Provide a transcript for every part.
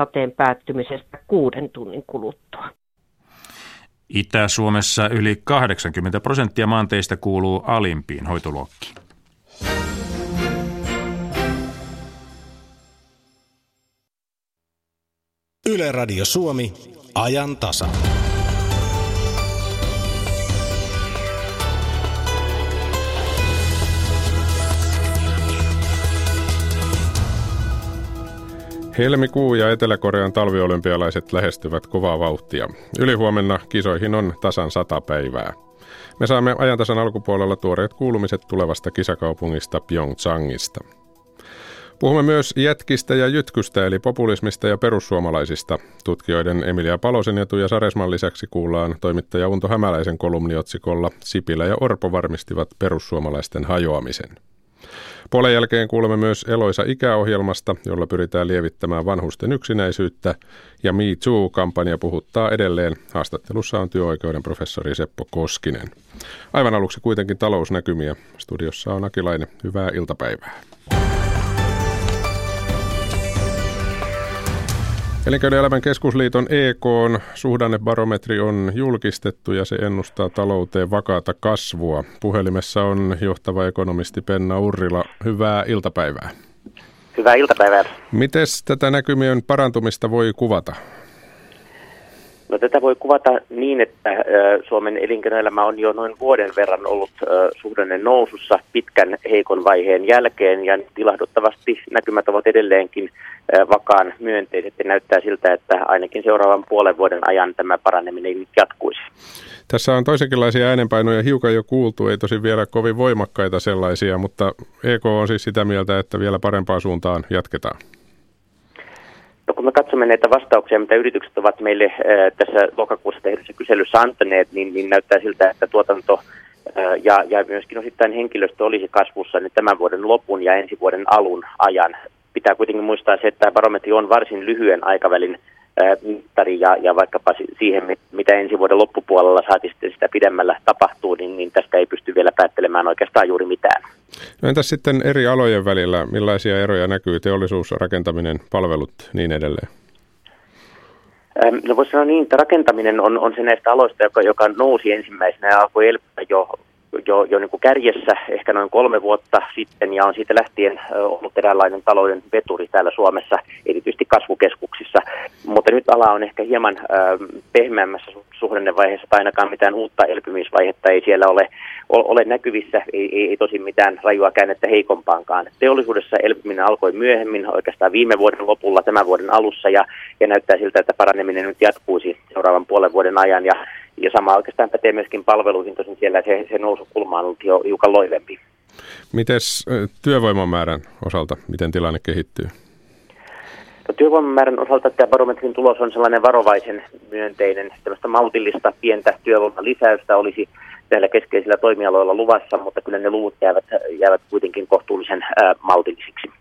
sateen päättymisestä kuuden tunnin kuluttua. Itä-Suomessa yli 80 prosenttia maanteista kuuluu alimpiin hoitoluokkiin. Yle Radio Suomi, ajan tasa. Helmikuu ja Etelä-Korean talviolympialaiset lähestyvät kovaa vauhtia. Ylihuomenna kisoihin on tasan sata päivää. Me saamme ajantasan alkupuolella tuoreet kuulumiset tulevasta kisakaupungista Pyeongchangista. Puhumme myös jätkistä ja jytkystä eli populismista ja perussuomalaisista. Tutkijoiden Emilia Palosen ja Tuija Saresman lisäksi kuullaan toimittaja Unto Hämäläisen kolumniotsikolla Sipilä ja Orpo varmistivat perussuomalaisten hajoamisen. Puolen jälkeen kuulemme myös Eloisa ikäohjelmasta, jolla pyritään lievittämään vanhusten yksinäisyyttä, ja Me Too-kampanja puhuttaa edelleen. Haastattelussa on työoikeuden professori Seppo Koskinen. Aivan aluksi kuitenkin talousnäkymiä. Studiossa on Akilainen. Hyvää iltapäivää. Elinkeinoelämän keskusliiton EK on suhdannebarometri on julkistettu ja se ennustaa talouteen vakaata kasvua. Puhelimessa on johtava ekonomisti Penna Urrila. Hyvää iltapäivää. Hyvää iltapäivää. Miten tätä näkymien parantumista voi kuvata? No, tätä voi kuvata niin, että Suomen elinkeinoelämä on jo noin vuoden verran ollut suhdanne nousussa pitkän heikon vaiheen jälkeen ja tilahduttavasti näkymät ovat edelleenkin vakaan myönteiset ja näyttää siltä, että ainakin seuraavan puolen vuoden ajan tämä paraneminen jatkuisi. Tässä on toisenkinlaisia äänenpainoja hiukan jo kuultu, ei tosi vielä kovin voimakkaita sellaisia, mutta EK on siis sitä mieltä, että vielä parempaan suuntaan jatketaan. No, kun me katsomme näitä vastauksia, mitä yritykset ovat meille tässä lokakuussa tehdyssä kyselyssä antaneet, niin, niin näyttää siltä, että tuotanto ja, ja myöskin osittain henkilöstö olisi kasvussa nyt tämän vuoden lopun ja ensi vuoden alun ajan. Pitää kuitenkin muistaa se, että tämä barometri on varsin lyhyen aikavälin mittari ja, ja vaikkapa siihen, mitä ensi vuoden loppupuolella saati sitten sitä pidemmällä tapahtuu, niin, niin tästä ei pysty vielä päättelemään oikeastaan juuri mitään. No entäs sitten eri alojen välillä, millaisia eroja näkyy, teollisuus, rakentaminen, palvelut, niin edelleen? No voisi sanoa niin, että rakentaminen on, on se näistä aloista, joka, joka nousi ensimmäisenä ja alkoi elpyä jo jo, jo niin kuin kärjessä ehkä noin kolme vuotta sitten ja on siitä lähtien ollut eräänlainen talouden veturi täällä Suomessa, erityisesti kasvukeskuksissa. Mutta nyt ala on ehkä hieman pehmeämmässä suhdannevaiheessa tai ainakaan mitään uutta elpymisvaihetta ei siellä ole, ole näkyvissä, ei, ei, ei tosi mitään rajua käännettä heikompaankaan. Teollisuudessa elpyminen alkoi myöhemmin, oikeastaan viime vuoden lopulla, tämän vuoden alussa ja, ja näyttää siltä, että paraneminen nyt jatkuisi seuraavan puolen vuoden ajan ja ja sama oikeastaan pätee myöskin palveluihin, tosin siellä se, se nousukulma on ollut jo hiukan loivempi. Mites työvoiman määrän osalta, miten tilanne kehittyy? No, työvoiman määrän osalta tämä barometrin tulos on sellainen varovaisen myönteinen. Tällaista maltillista pientä työvoiman lisäystä olisi näillä keskeisillä toimialoilla luvassa, mutta kyllä ne luvut jäävät, jäävät kuitenkin kohtuullisen ää, maltillisiksi.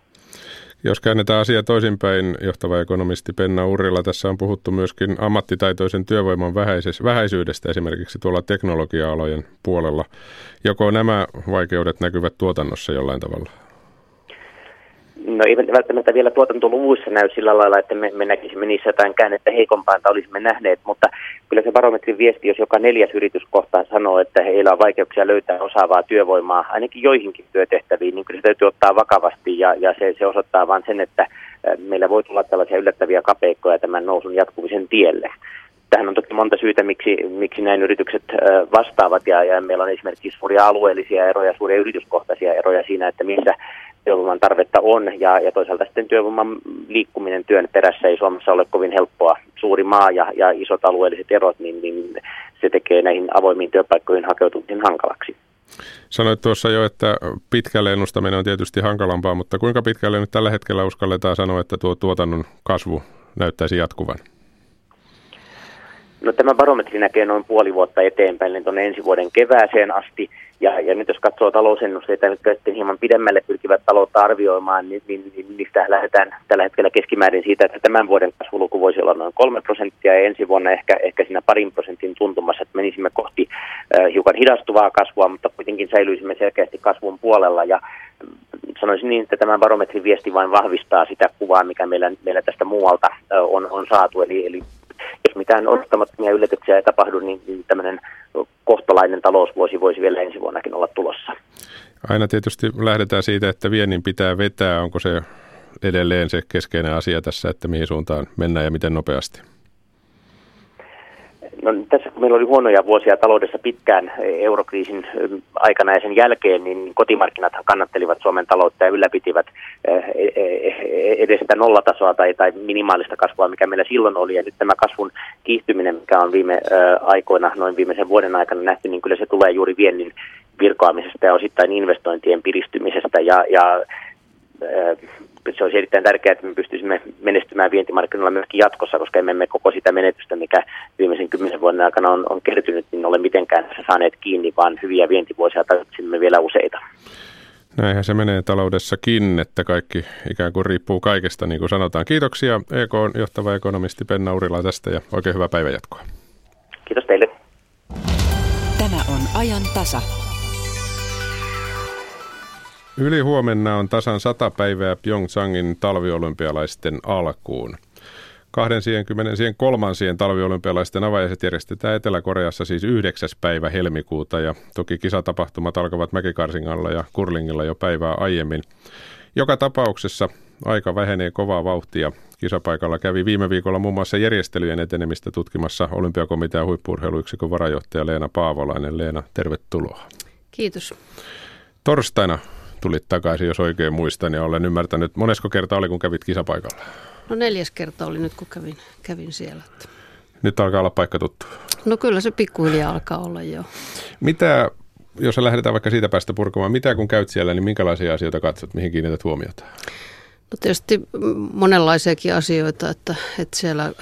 Jos käännetään asia toisinpäin, johtava ekonomisti Penna Urrilla, tässä on puhuttu myöskin ammattitaitoisen työvoiman vähäisyydestä esimerkiksi tuolla teknologia-alojen puolella. Joko nämä vaikeudet näkyvät tuotannossa jollain tavalla? No ei välttämättä vielä tuotantoluvuissa näy sillä lailla, että me, me näkisimme niissä jotain käännettä heikompaa, että olisimme nähneet, mutta kyllä se barometrin viesti, jos joka neljäs yritys kohtaan sanoo, että heillä on vaikeuksia löytää osaavaa työvoimaa, ainakin joihinkin työtehtäviin, niin kyllä se täytyy ottaa vakavasti ja, ja se, se osoittaa vain sen, että meillä voi tulla tällaisia yllättäviä kapeikkoja tämän nousun jatkumisen tielle. Tähän on toki monta syytä, miksi, miksi näin yritykset vastaavat ja, ja meillä on esimerkiksi suuria alueellisia eroja, suuria yrityskohtaisia eroja siinä, että missä työvoiman tarvetta on ja, ja toisaalta sitten työvoiman liikkuminen työn perässä ei Suomessa ole kovin helppoa. Suuri maa ja, ja isot alueelliset erot, niin, niin se tekee näihin avoimiin työpaikkoihin hakeutumisen hankalaksi. Sanoit tuossa jo, että pitkälle ennustaminen on tietysti hankalampaa, mutta kuinka pitkälle nyt tällä hetkellä uskalletaan sanoa, että tuo tuotannon kasvu näyttäisi jatkuvan? No tämä barometri näkee noin puoli vuotta eteenpäin, niin tuonne ensi vuoden kevääseen asti. Ja, ja nyt jos katsoo talousennusteita, jotka sitten hieman pidemmälle pyrkivät taloutta arvioimaan, niin, niin, niin niistä lähdetään tällä hetkellä keskimäärin siitä, että tämän vuoden kasvuluku voisi olla noin kolme prosenttia ja ensi vuonna ehkä, ehkä siinä parin prosentin tuntumassa, että menisimme kohti äh, hiukan hidastuvaa kasvua, mutta kuitenkin säilyisimme selkeästi kasvun puolella. Ja sanoisin niin, että tämä barometrin viesti vain vahvistaa sitä kuvaa, mikä meillä, meillä tästä muualta on, on saatu. Eli, eli jos mitään odottamattomia yllätyksiä ei tapahdu, niin, tämmöinen kohtalainen talousvuosi voisi vielä ensi vuonnakin olla tulossa. Aina tietysti lähdetään siitä, että viennin pitää vetää. Onko se edelleen se keskeinen asia tässä, että mihin suuntaan mennään ja miten nopeasti? No, tässä kun meillä oli huonoja vuosia taloudessa pitkään eurokriisin aikana ja sen jälkeen, niin kotimarkkinat kannattelivat Suomen taloutta ja ylläpitivät e, e, edes sitä nollatasoa tai, tai minimaalista kasvua, mikä meillä silloin oli. Ja nyt tämä kasvun kiihtyminen, mikä on viime aikoina, noin viimeisen vuoden aikana nähty, niin kyllä se tulee juuri viennin virkoamisesta ja osittain investointien piristymisestä ja, ja se olisi erittäin tärkeää, että me pystyisimme menestymään vientimarkkinoilla myöskin jatkossa, koska emme me koko sitä menetystä, mikä viimeisen kymmenen vuoden aikana on, on kertynyt, niin ole mitenkään saaneet kiinni, vaan hyviä vientivuosia tarvitsemme vielä useita. Näinhän se menee taloudessakin, että kaikki ikään kuin riippuu kaikesta, niin kuin sanotaan. Kiitoksia EK johtava ekonomisti Penna Urila tästä ja oikein hyvää päivänjatkoa. Kiitos teille. Tämä on ajan tasa. Yli huomenna on tasan 100 päivää Pyeongchangin talviolympialaisten alkuun. 23. talviolympialaisten avajaiset järjestetään Etelä-Koreassa siis 9. päivä helmikuuta ja toki kisatapahtumat alkavat Mäkikarsingalla ja Kurlingilla jo päivää aiemmin. Joka tapauksessa aika vähenee kovaa vauhtia. Kisapaikalla kävi viime viikolla muun muassa järjestelyjen etenemistä tutkimassa olympiakomitean huippuurheiluyksikön varajohtaja Leena Paavolainen. Leena, tervetuloa. Kiitos. Torstaina tulit takaisin, jos oikein muistan, ja olen ymmärtänyt, monesko kerta oli, kun kävit kisapaikalla? No neljäs kerta oli nyt, kun kävin, kävin siellä. Nyt alkaa olla paikka tuttu. No kyllä se pikkuhiljaa alkaa olla jo. Mitä, jos lähdetään vaikka siitä päästä purkamaan, mitä kun käyt siellä, niin minkälaisia asioita katsot, mihin kiinnität huomiota? No tietysti monenlaisiakin asioita, että, että siellä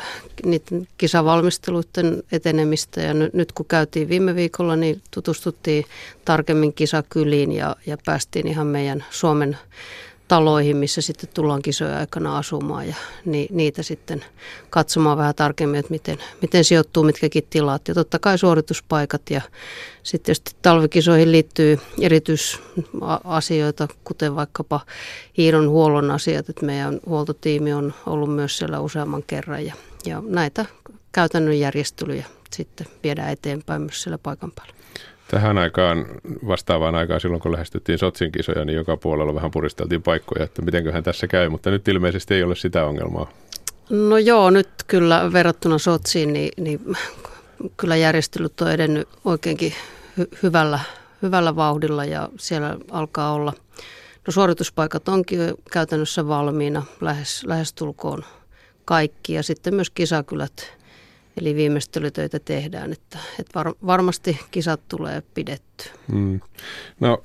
niiden kisavalmisteluiden etenemistä ja nyt, nyt kun käytiin viime viikolla, niin tutustuttiin tarkemmin kisakyliin ja, ja päästiin ihan meidän Suomen taloihin, missä sitten tullaan kisojen aikana asumaan ja ni, niitä sitten katsomaan vähän tarkemmin, että miten, miten sijoittuu mitkäkin tilat. Ja totta kai suorituspaikat ja sitten tietysti talvikisoihin liittyy erityisasioita, kuten vaikkapa hiiron huollon asiat, että meidän huoltotiimi on ollut myös siellä useamman kerran ja, ja näitä käytännön järjestelyjä sitten viedään eteenpäin myös siellä paikan päällä. Tähän aikaan, vastaavaan aikaan silloin kun lähestyttiin Sotsin kisoja, niin joka puolella vähän puristeltiin paikkoja, että mitenköhän tässä käy, mutta nyt ilmeisesti ei ole sitä ongelmaa. No joo, nyt kyllä verrattuna Sotsiin, niin, niin kyllä järjestelyt on edennyt oikeinkin hy- hyvällä, hyvällä vauhdilla ja siellä alkaa olla, no suorituspaikat onkin käytännössä valmiina lähes, lähestulkoon kaikki ja sitten myös kisakylät Eli viimeistelytöitä tehdään, että, että var, varmasti kisat tulee pidetty. Mm. No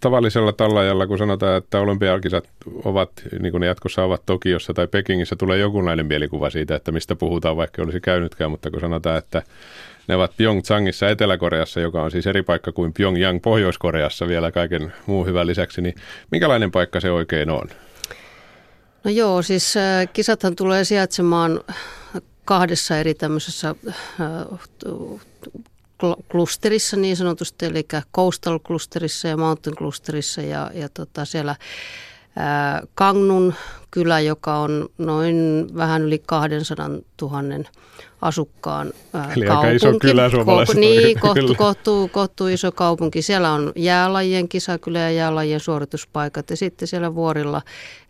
tavallisella tallajalla, kun sanotaan, että olympiakisat ovat, niin kuin ne jatkossa ovat Tokiossa tai Pekingissä, tulee jokunlainen mielikuva siitä, että mistä puhutaan, vaikka olisi käynytkään, mutta kun sanotaan, että ne ovat Pyeongchangissa Etelä-Koreassa, joka on siis eri paikka kuin Pyongyang Pohjois-Koreassa vielä kaiken muun hyvän lisäksi, niin minkälainen paikka se oikein on? No joo, siis äh, kisathan tulee sijaitsemaan kahdessa eri tämmöisessä äh, klusterissa niin sanotusti, eli coastal klusterissa ja mountain klusterissa ja, ja tota siellä äh, Kangnun kylä, joka on noin vähän yli 200 000 asukkaan Eli kaupunki. aika iso kylä Ko- niin, kohtu, kohtu, kohtu iso kaupunki. Siellä on jäälajien kisakylä ja jäälajien suorituspaikat ja sitten siellä vuorilla,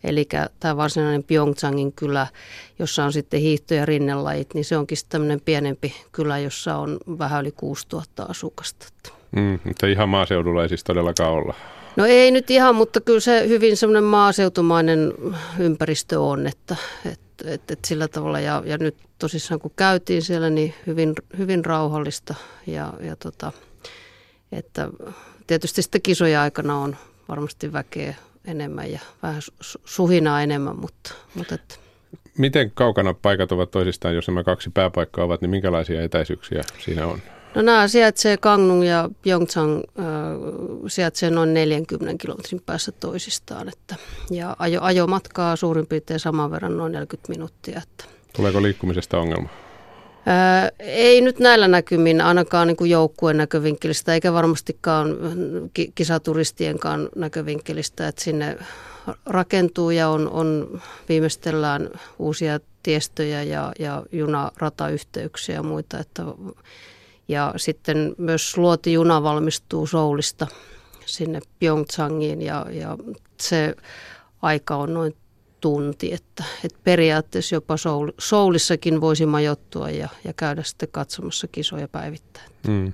eli tämä varsinainen Pyeongchangin kylä, jossa on sitten hiihto- ja rinnelajit, niin se onkin tämmöinen pienempi kylä, jossa on vähän yli 6000 asukasta. Mm, mutta ihan maaseudulla ei siis todellakaan olla. No ei nyt ihan, mutta kyllä se hyvin semmoinen maaseutumainen ympäristö on, että, että, että, että sillä tavalla. Ja, ja nyt tosissaan kun käytiin siellä, niin hyvin, hyvin rauhallista. Ja, ja tota, että tietysti sitten kisoja aikana on varmasti väkeä enemmän ja vähän suhinaa enemmän, mutta, mutta että. Miten kaukana paikat ovat toisistaan, jos nämä kaksi pääpaikkaa ovat, niin minkälaisia etäisyyksiä siinä on? No nämä sijaitsee Kangnung ja Pyeongchang äh, sijaitsee noin 40 kilometrin päässä toisistaan. Että, ja ajo, ajomatkaa suurin piirtein saman verran noin 40 minuuttia. Että. Tuleeko liikkumisesta ongelma? Ää, ei nyt näillä näkymin ainakaan niin kuin joukkueen näkövinkkelistä, eikä varmastikaan kisaturistienkaan näkövinkkelistä, että sinne rakentuu ja on, on viimeistellään uusia tiestöjä ja, ja junaratayhteyksiä ja muita. Että, ja sitten myös luotijuna valmistuu Soulista sinne Pyeongchangiin ja, ja se aika on noin tunti, että, että periaatteessa jopa Soul, Soulissakin voisi majoittua ja, ja käydä sitten katsomassa kisoja päivittäin. Mm.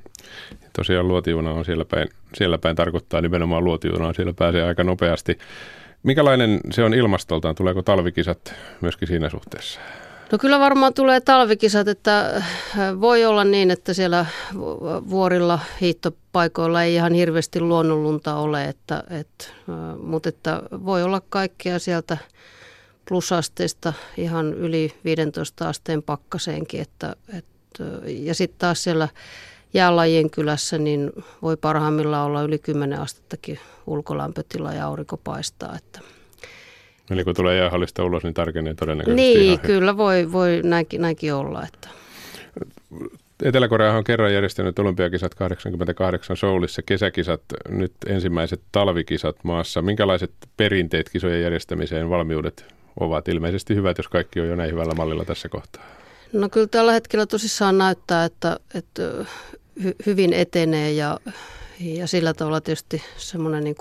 Tosiaan luotijuna on siellä päin, siellä päin tarkoittaa nimenomaan luotijunaa, siellä pääsee aika nopeasti. Minkälainen se on ilmastoltaan? Tuleeko talvikisat myöskin siinä suhteessa? No kyllä varmaan tulee talvikisat, että äh, voi olla niin, että siellä vuorilla hiittopaikoilla ei ihan hirveästi luonnonlunta ole, että, että, äh, mutta että voi olla kaikkea sieltä plusasteista ihan yli 15 asteen pakkaseenkin. Että, että, ja sitten taas siellä jäälajien kylässä niin voi parhaimmillaan olla yli 10 astettakin ulkolämpötila ja aurinko paistaa. Että. Eli kun tulee jäähallista ulos, niin tarkenee todennäköisesti Niin, ihan kyllä voi, voi näinkin, näinkin olla. Että. Etelä-Korea on kerran järjestänyt olympiakisat 88 Soulissa, kesäkisat, nyt ensimmäiset talvikisat maassa. Minkälaiset perinteet kisojen järjestämiseen, valmiudet ovat ilmeisesti hyvät, jos kaikki on jo näin hyvällä mallilla tässä kohtaa? No kyllä tällä hetkellä tosissaan näyttää, että, että hy, hyvin etenee ja, ja sillä tavalla tietysti semmoinen niin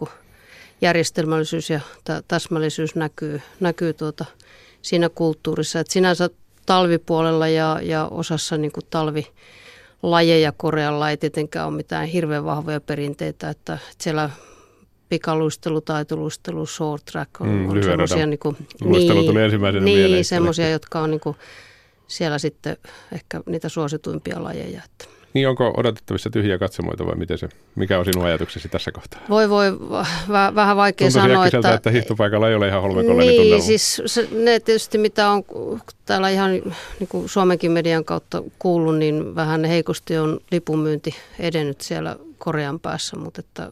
järjestelmällisyys ja täsmällisyys näkyy, näkyy tuota siinä kulttuurissa. Että sinänsä talvipuolella ja, ja osassa niin kuin talvilajeja Korealla ei tietenkään ole mitään hirveän vahvoja perinteitä, että, että siellä pikaluistelu, taitoluistelu, short track on, mm, on semmoisia niin kuin, niin, tuli ensimmäisenä niin, semmoisia, jotka on niin kuin, siellä sitten ehkä niitä suosituimpia lajeja. Että. Niin onko odotettavissa tyhjiä katsomoita vai miten se, mikä on sinun ajatuksesi tässä kohtaa? Voi voi, v- vähän vaikea Tuntuu sanoa. että, että hiihtopaikalla ei ole ihan holmenkollinen Niin, tunnelma. siis se, ne tietysti mitä on täällä ihan niin kuin Suomenkin median kautta kuullut, niin vähän heikosti on lipunmyynti edennyt siellä Korean päässä, mutta että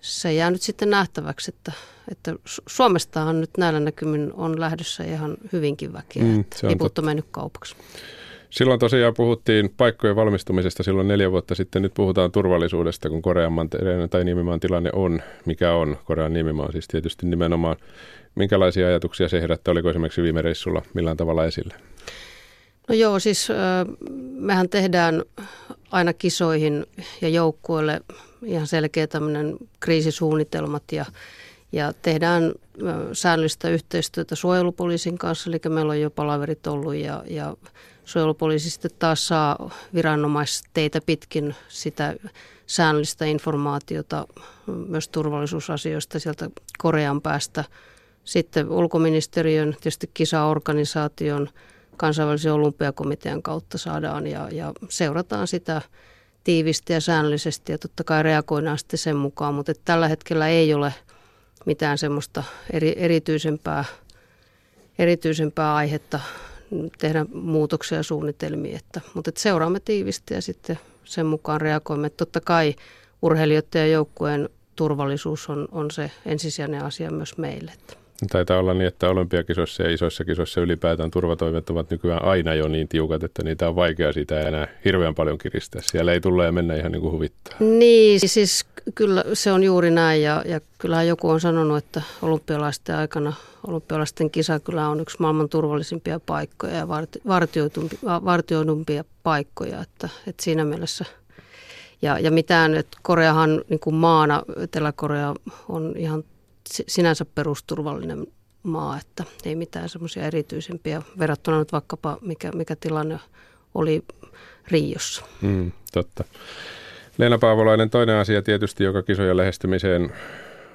se jää nyt sitten nähtäväksi, että, että Suomestahan nyt näillä näkymin on lähdössä ihan hyvinkin väkeä, mm, että liput on mennyt kaupaksi. Silloin tosiaan puhuttiin paikkojen valmistumisesta silloin neljä vuotta sitten. Nyt puhutaan turvallisuudesta, kun Korean mantereen tai Niemimaan tilanne on, mikä on. Korean Niemimaa siis tietysti nimenomaan. Minkälaisia ajatuksia se herättää? Oliko esimerkiksi viime reissulla millään tavalla esille? No joo, siis mehän tehdään aina kisoihin ja joukkueille ihan selkeä tämmöinen kriisisuunnitelmat ja, ja tehdään säännöllistä yhteistyötä suojelupoliisin kanssa, eli meillä on jo palaverit ollut ja, ja suojelupoliisi sitten taas saa viranomaisteitä pitkin sitä säännöllistä informaatiota myös turvallisuusasioista sieltä Korean päästä. Sitten ulkoministeriön, tietysti kisaorganisaation, kansainvälisen olympiakomitean kautta saadaan ja, ja seurataan sitä tiivisti ja säännöllisesti ja totta kai reagoidaan sitten sen mukaan, mutta tällä hetkellä ei ole mitään semmoista eri, erityisempää, erityisempää aihetta tehdä muutoksia ja suunnitelmia. Että, mutta että seuraamme tiivisti ja sitten sen mukaan reagoimme. Totta kai urheilijoiden ja joukkueen turvallisuus on, on se ensisijainen asia myös meille. Että. Taitaa olla niin, että olympiakisoissa ja isoissa kisoissa ylipäätään turvatoimet ovat nykyään aina jo niin tiukat, että niitä on vaikea sitä enää hirveän paljon kiristää. Siellä ei tulla ja mennä ihan niin kuin huvittaa. Niin, siis kyllä se on juuri näin ja, ja kyllähän joku on sanonut, että olympialaisten aikana olympialaisten kisa kyllä on yksi maailman turvallisimpia paikkoja ja vartioidumpia paikkoja, että, että siinä mielessä ja, ja mitään, että Koreahan niin kuin maana, Etelä-Korea on ihan sinänsä perusturvallinen maa, että ei mitään semmoisia erityisempiä verrattuna nyt vaikkapa mikä, mikä tilanne oli Riossa. Mm, totta. Leena Paavolainen, toinen asia tietysti, joka kisojen lähestymiseen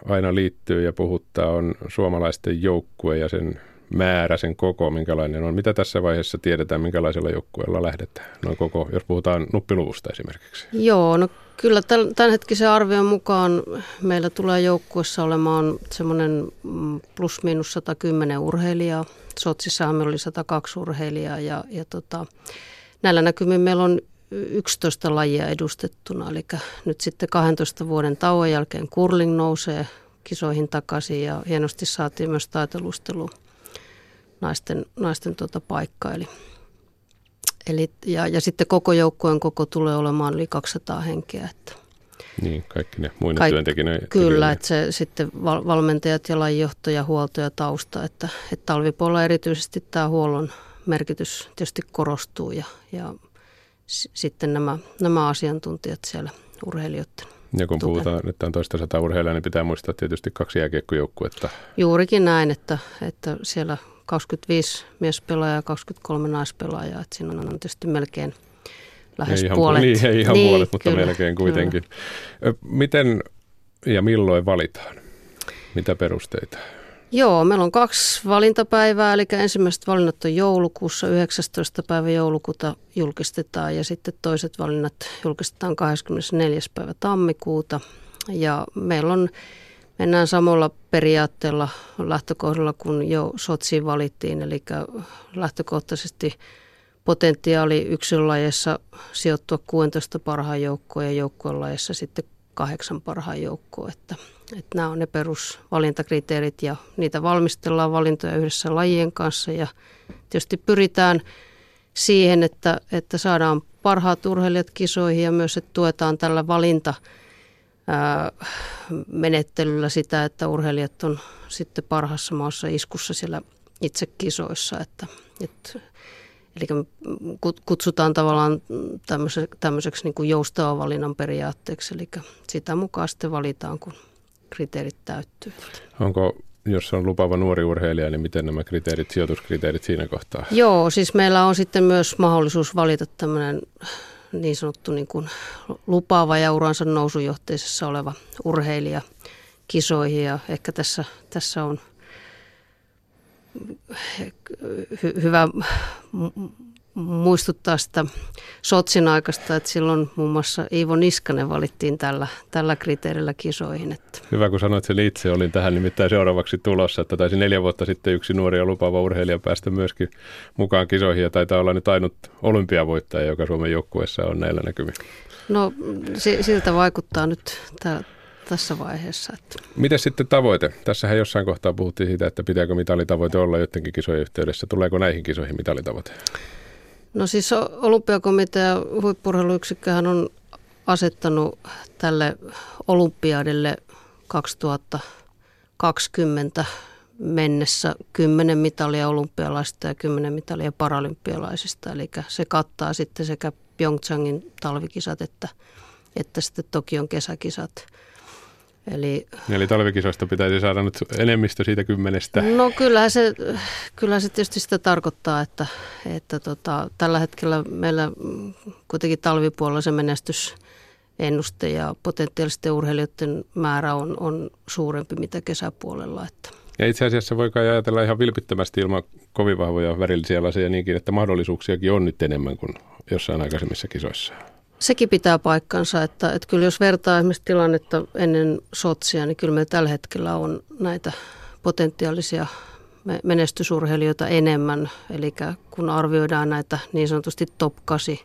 aina liittyy ja puhuttaa, on suomalaisten joukkue ja sen määrä, sen koko, minkälainen on. Mitä tässä vaiheessa tiedetään, minkälaisella joukkueella lähdetään? Noin koko, jos puhutaan nuppiluvusta esimerkiksi. Joo, no kyllä tämänhetkisen arvion mukaan meillä tulee joukkuessa olemaan semmoinen mm, plus miinus 110 urheilijaa. Sotsissahan meillä oli 102 urheilijaa ja, ja tota, näillä näkymin meillä on 11 lajia edustettuna. Eli nyt sitten 12 vuoden tauon jälkeen kurling nousee kisoihin takaisin ja hienosti saatiin myös taitelustelu naisten, naisten tuota paikka. Eli, Eli, ja, ja sitten koko joukkueen koko tulee olemaan yli 200 henkeä. Että niin, kaikki ne muina Kaik- työntekijöinä. Kyllä, että se sitten val- valmentajat ja lajinjohto ja huolto ja tausta, että, että talvipuolella erityisesti tämä huollon merkitys tietysti korostuu ja, ja s- sitten nämä, nämä asiantuntijat siellä urheilijoiden. Ja kun puhutaan, että on toista sataa urheilijaa, niin pitää muistaa tietysti kaksi jääkiekkojoukkuetta. Juurikin näin, että, että siellä 25 miespelaajaa ja 23 naispelaajaa, että siinä on tietysti melkein lähes ei ihan, puolet. Niin, ei ihan Niin, puolet, mutta kyllä, melkein kuitenkin. Ö, Miten ja milloin valitaan? Mitä perusteita? Joo, meillä on kaksi valintapäivää, eli ensimmäiset valinnat on joulukuussa, 19. päivä joulukuuta julkistetaan ja sitten toiset valinnat julkistetaan 24. päivä tammikuuta. Ja meillä on, mennään samalla periaatteella lähtökohdalla, kun jo Sotsiin valittiin, eli lähtökohtaisesti potentiaali yksilölajeissa sijoittua 16 parhaan joukkoon ja joukkuelajeissa sitten kahdeksan parhaan joukkoon. Että, että nämä on ne perusvalintakriteerit ja niitä valmistellaan valintoja yhdessä lajien kanssa ja tietysti pyritään siihen, että, että saadaan parhaat urheilijat kisoihin ja myös, että tuetaan tällä valinta menettelyllä sitä, että urheilijat on sitten parhaassa maassa iskussa siellä itse kisoissa. Että, että, eli kutsutaan tavallaan tämmöiseksi, tämmöiseksi niin kuin joustavan valinnan periaatteeksi, eli sitä mukaan sitten valitaan, kun kriteerit täyttyy. Onko, jos on lupaava nuori urheilija, niin miten nämä kriteerit, sijoituskriteerit siinä kohtaa? Joo, siis meillä on sitten myös mahdollisuus valita tämmöinen niin sanottu niin kuin lupaava ja uransa nousujohteisessa oleva urheilija kisoihin. Ja ehkä tässä, tässä on hy- hyvä muistuttaa sitä Sotsin aikaista, että silloin muun muassa Iivo Niskanen valittiin tällä, tällä kriteerillä kisoihin. Että. Hyvä, kun sanoit sen itse, olin tähän nimittäin seuraavaksi tulossa, että taisi neljä vuotta sitten yksi nuori ja lupaava urheilija päästä myöskin mukaan kisoihin ja taitaa olla nyt ainut olympiavoittaja, joka Suomen joukkueessa on näillä näkymin. No si- siltä vaikuttaa nyt tää, tässä vaiheessa. Että. Miten sitten tavoite? Tässähän jossain kohtaa puhuttiin siitä, että pitääkö mitalitavoite olla jotenkin kisojen yhteydessä. Tuleeko näihin kisoihin mitalitavoite? No siis olympiakomitea huippurheiluyksikköhän on asettanut tälle olympiadille 2020 mennessä 10 mitalia olympialaisista ja 10 mitalia paralympialaisista. Eli se kattaa sitten sekä Pyeongchangin talvikisat että, että sitten Tokion kesäkisat. Eli Eli talvikisoista pitäisi saada nyt enemmistö siitä kymmenestä. No kyllähän se, kyllähän se tietysti sitä tarkoittaa, että, että tota, tällä hetkellä meillä kuitenkin talvipuolella se menestysennuste ja potentiaalisten urheilijoiden määrä on, on suurempi mitä kesäpuolella. Että. Ja itse asiassa voi kai ajatella ihan vilpittömästi ilman kovin vahvoja värillisiä laseja niinkin, että mahdollisuuksiakin on nyt enemmän kuin jossain aikaisemmissa kisoissa. Sekin pitää paikkansa, että, että kyllä jos vertaa esimerkiksi tilannetta ennen Sotsia, niin kyllä meillä tällä hetkellä on näitä potentiaalisia me- menestysurheilijoita enemmän. Eli kun arvioidaan näitä niin sanotusti top 8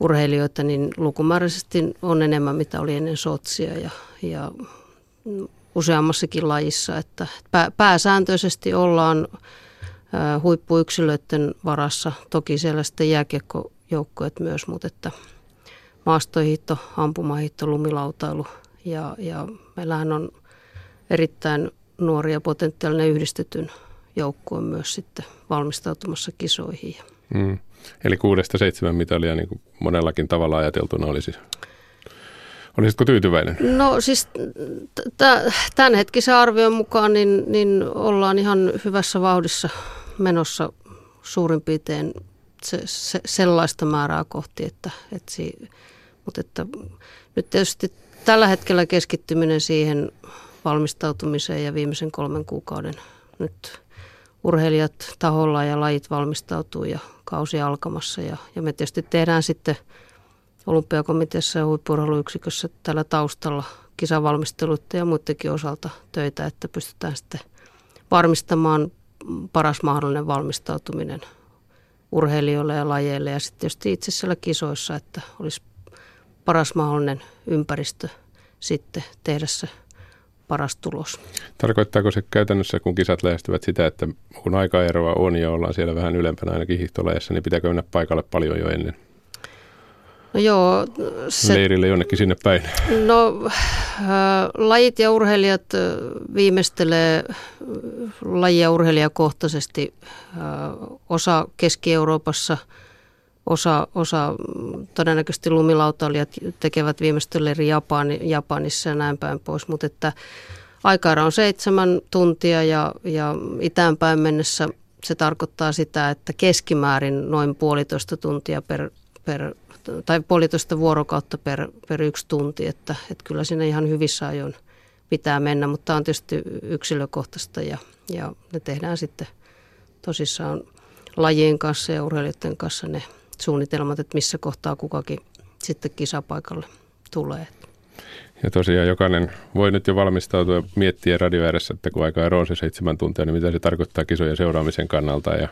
urheilijoita, niin lukumääräisesti on enemmän mitä oli ennen Sotsia ja, ja useammassakin lajissa. Että pää, pääsääntöisesti ollaan huippuyksilöiden varassa. Toki siellä sitten jääkiekkojoukkoet myös, mutta että maastohiitto, ampumahiitto, lumilautailu ja, ja meillähän on erittäin nuori ja potentiaalinen yhdistetyn joukkue myös sitten valmistautumassa kisoihin. Mm. Eli kuudesta seitsemän mitalia niin kuin monellakin tavalla ajateltuna olisi. Olisitko tyytyväinen? No siis t- tämänhetkisen arvion mukaan niin, niin ollaan ihan hyvässä vauhdissa menossa suurin piirtein se, se, sellaista määrää kohti, että, että, si, mutta että nyt tietysti tällä hetkellä keskittyminen siihen valmistautumiseen ja viimeisen kolmen kuukauden nyt urheilijat taholla ja lajit valmistautuu ja kausi alkamassa ja, ja me tietysti tehdään sitten olympiakomiteassa ja huippurheiluyksikössä tällä taustalla kisavalmisteluiden ja muidenkin osalta töitä, että pystytään sitten varmistamaan paras mahdollinen valmistautuminen urheilijoille ja lajeille ja sitten tietysti itse siellä kisoissa, että olisi paras mahdollinen ympäristö sitten tehdä se paras tulos. Tarkoittaako se käytännössä, kun kisat lähestyvät sitä, että kun aikaeroa on ja ollaan siellä vähän ylempänä ainakin hiihtolajassa, niin pitääkö mennä paikalle paljon jo ennen? No joo. Se, Leirille jonnekin sinne päin. No äh, lajit ja urheilijat äh, viimeistelee äh, laji- ja urheilijakohtaisesti. Äh, osa Keski-Euroopassa, osa, osa mm, todennäköisesti lumilautailijat tekevät viimeisteleri Japani, Japanissa ja näin päin pois. Mutta että aikaera on seitsemän tuntia ja, ja itäänpäin mennessä se tarkoittaa sitä, että keskimäärin noin puolitoista tuntia per, per tai puolitoista vuorokautta per, per yksi tunti, että, että kyllä sinne ihan hyvissä ajoin pitää mennä, mutta tämä on tietysti yksilökohtaista ja, ja ne tehdään sitten tosissaan lajien kanssa ja urheilijoiden kanssa ne suunnitelmat, että missä kohtaa kukakin sitten kisapaikalle tulee. Ja tosiaan jokainen voi nyt jo valmistautua ja miettiä radio ääressä, että kun aika on se seitsemän tuntia, niin mitä se tarkoittaa kisojen seuraamisen kannalta. Ja